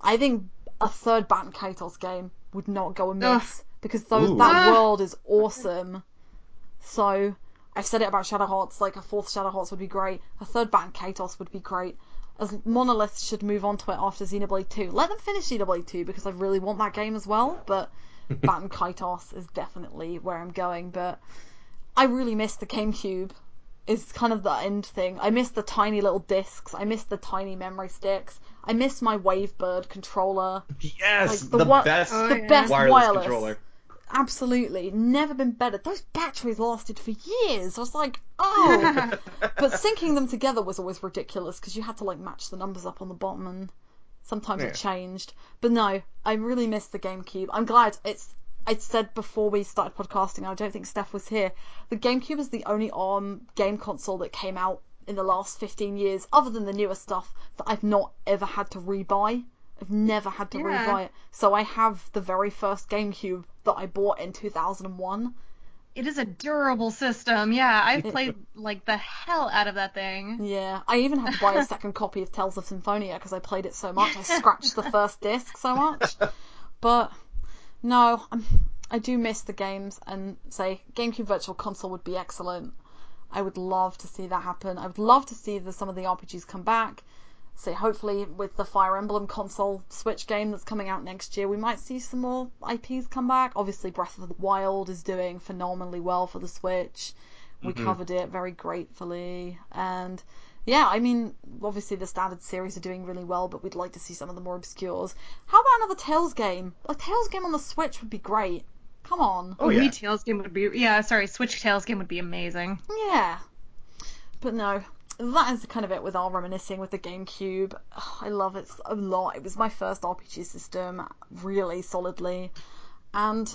Speaker 1: I think a third Baten Kaitos game would not go amiss because those
Speaker 3: Ooh.
Speaker 1: that
Speaker 2: Ah.
Speaker 1: world is awesome. So I've said it about Shadow Hearts, like a fourth Shadow Hearts would be great. A third Baten Kaitos would be great. As Monolith should move on to it after Xenoblade 2. Let them finish Xenoblade 2 because I really want that game as well, but Baten Kaitos is definitely where I'm going. But I really miss the GameCube. Is kind of the end thing. I miss the tiny little discs. I miss the tiny memory sticks. I miss my Wavebird controller.
Speaker 3: Yes,
Speaker 1: Like, the
Speaker 3: the,
Speaker 1: wa-
Speaker 3: best
Speaker 2: Oh,
Speaker 1: the
Speaker 2: yeah.
Speaker 1: best
Speaker 3: wireless,
Speaker 1: wireless.
Speaker 3: controller.
Speaker 1: Absolutely, never been better. Those batteries lasted for years. I was like, oh. but syncing them together was always ridiculous because you had to like match the numbers up on the bottom and sometimes
Speaker 3: Yeah.
Speaker 1: it changed. But no, I really miss the GameCube. I'm glad it's. I said before we started podcasting, I don't think Steph was here. The GameCube is the only ARM game console that came out in the last 15 years, other than the newer stuff, that I've not ever had to rebuy. I've never had to
Speaker 2: Yeah.
Speaker 1: rebuy it. So I have the very first GameCube that I bought in 2001.
Speaker 2: It is a durable system. Yeah, I've played like the hell out of that thing.
Speaker 1: Yeah, I even had to buy a second copy of Tales of Symphonia because I played it so much. I scratched the first disc so much. But no, I do miss the games and say GameCube Virtual Console would be excellent. I would love to see that happen. I would love to see the, some of the RPGs come back. Say hopefully with the Fire Emblem console Switch game that's coming out next year, we might see some more IPs come back. Obviously, Breath of the Wild is doing phenomenally well for the Switch. We
Speaker 3: Mhm.
Speaker 1: covered it very gratefully, and yeah, I mean, obviously the standard series are doing really well, but we'd like to see some of the more obscures. How about another Tales game? A Tales game on the Switch would be great. Come on.
Speaker 3: Oh
Speaker 2: a
Speaker 3: yeah.
Speaker 2: Wii Tales game would be yeah, sorry, Switch Tales game would be amazing.
Speaker 1: Yeah. But no, that is kind of it with our reminiscing with the GameCube. Ugh, I love it a lot. It was my first RPG system, really solidly. And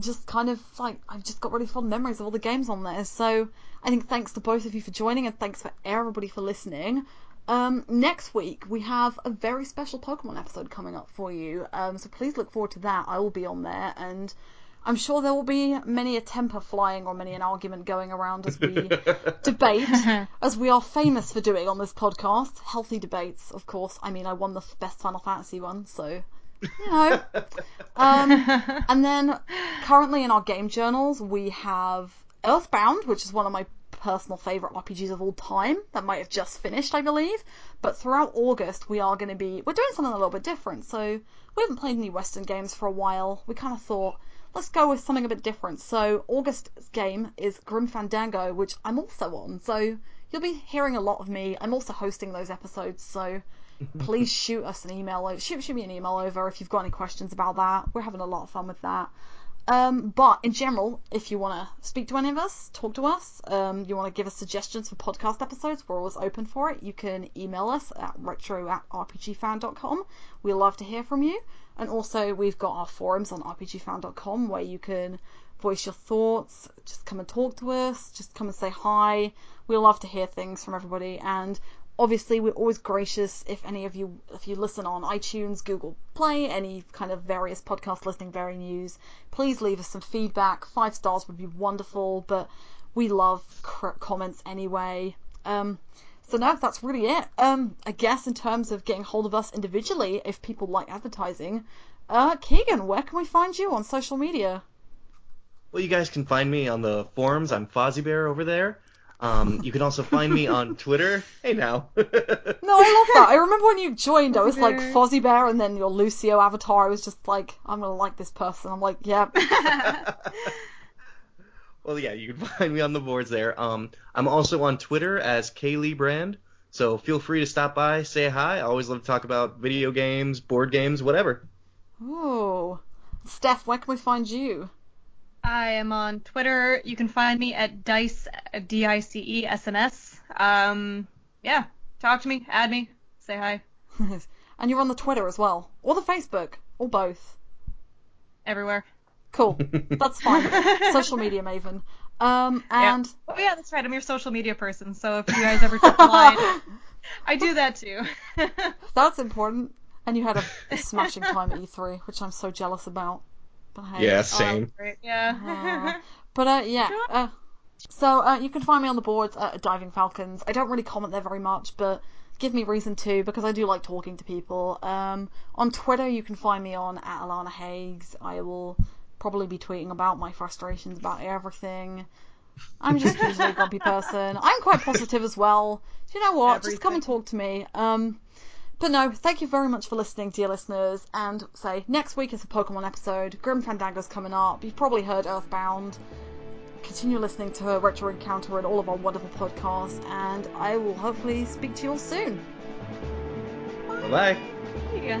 Speaker 1: just kind of like, I've just got really fond memories of all the games on there. So I think thanks to both of you for joining and thanks for everybody for listening. Um, next week we have a very special Pokemon episode coming up for you. Um, so please look forward to that. I will be on there and I'm sure there will be many a temper flying or many an argument going around as we debate, as we are famous for doing on this podcast. Healthy debates, of course. I mean, I won the best Final Fantasy one, so you know. Um, and then currently in our game journals, we have Earthbound, which is one of my personal favourite RPGs of all time. That might have just finished, I believe. But throughout August, we are going to be. We're doing something a little bit different. So we haven't played any Western games for a while. We kind of thought, let's go with something a bit different. So August's game is Grim Fandango, which I'm also on. So you'll be hearing a lot of me. I'm also hosting those episodes, so please shoot us an email. Shoot, shoot me an email over if you've got any questions about that. We're having a lot of fun with that. Um, but in general, if you want to speak to any of us, talk to us, um, you want to give us suggestions for podcast episodes, we're always open for it. You can email us at retro at rpgfan.com. We love to hear from you. And also, we've got our forums on rpgfan.com where you can voice your thoughts, just come and talk to us, just come and say hi. We love to hear things from everybody. And obviously we're always gracious if any of you if you listen on iTunes, Google Play, any kind of various podcast listening very news, please leave us some feedback. Five stars would be wonderful, but we love cr- comments anyway. Um, so no, that's really it. Um, I guess in terms of getting hold of us individually, if people like advertising, uh, Keegan, where can we find you on social media?
Speaker 3: Well, you guys can find me on the forums. I'm Fozzie Bear over there. Um, you can also find me on Twitter. Hey now.
Speaker 1: No, I love that. I remember when you joined, I was like
Speaker 2: Bear.
Speaker 1: Fozzie Bear, and then your Lucio avatar. I was just like, I'm gonna like this person. I'm like, yeah.
Speaker 3: well, yeah, you can find me on the boards there. Um, I'm also on Twitter as Kaylee Brand. So feel free to stop by, say hi. I always love to talk about video games, board games, whatever.
Speaker 1: Ooh. Steph, where can we find you?
Speaker 2: I am on Twitter. You can find me at Dice D I C E S M S. Um, yeah, talk to me, add me, say hi,
Speaker 1: and you're on the Twitter as well, or the Facebook, or both.
Speaker 2: everywhere.
Speaker 1: Cool. That's fine. Social media maven. Um, and
Speaker 2: Oh yeah, that's right. I'm your social media person. So if you guys ever get the line, I do that too.
Speaker 1: that's important. And you had a, a smashing time at E3, which I'm so jealous about. But hey.
Speaker 3: Yeah, same.
Speaker 2: great. Yeah.
Speaker 1: Uh, but uh, yeah. Uh, so uh, you can find me on the boards at Diving Falcons. I don't really comment there very much, but give me reason to because I do like talking to people. Um, on Twitter, you can find me on at Alana Hagues. I will probably be tweeting about my frustrations about everything. I'm just usually a grumpy person. I'm quite positive as well. Do you know what? Just come and talk to me. Um, but no, thank you very much for listening, dear listeners. And say, next week is a Pokemon episode. Grim Fandango's coming up. You've probably heard Earthbound. Continue listening to Retro Encounter and all of our wonderful podcasts. And I will hopefully speak to you all soon.
Speaker 3: Bye bye.
Speaker 2: See ya.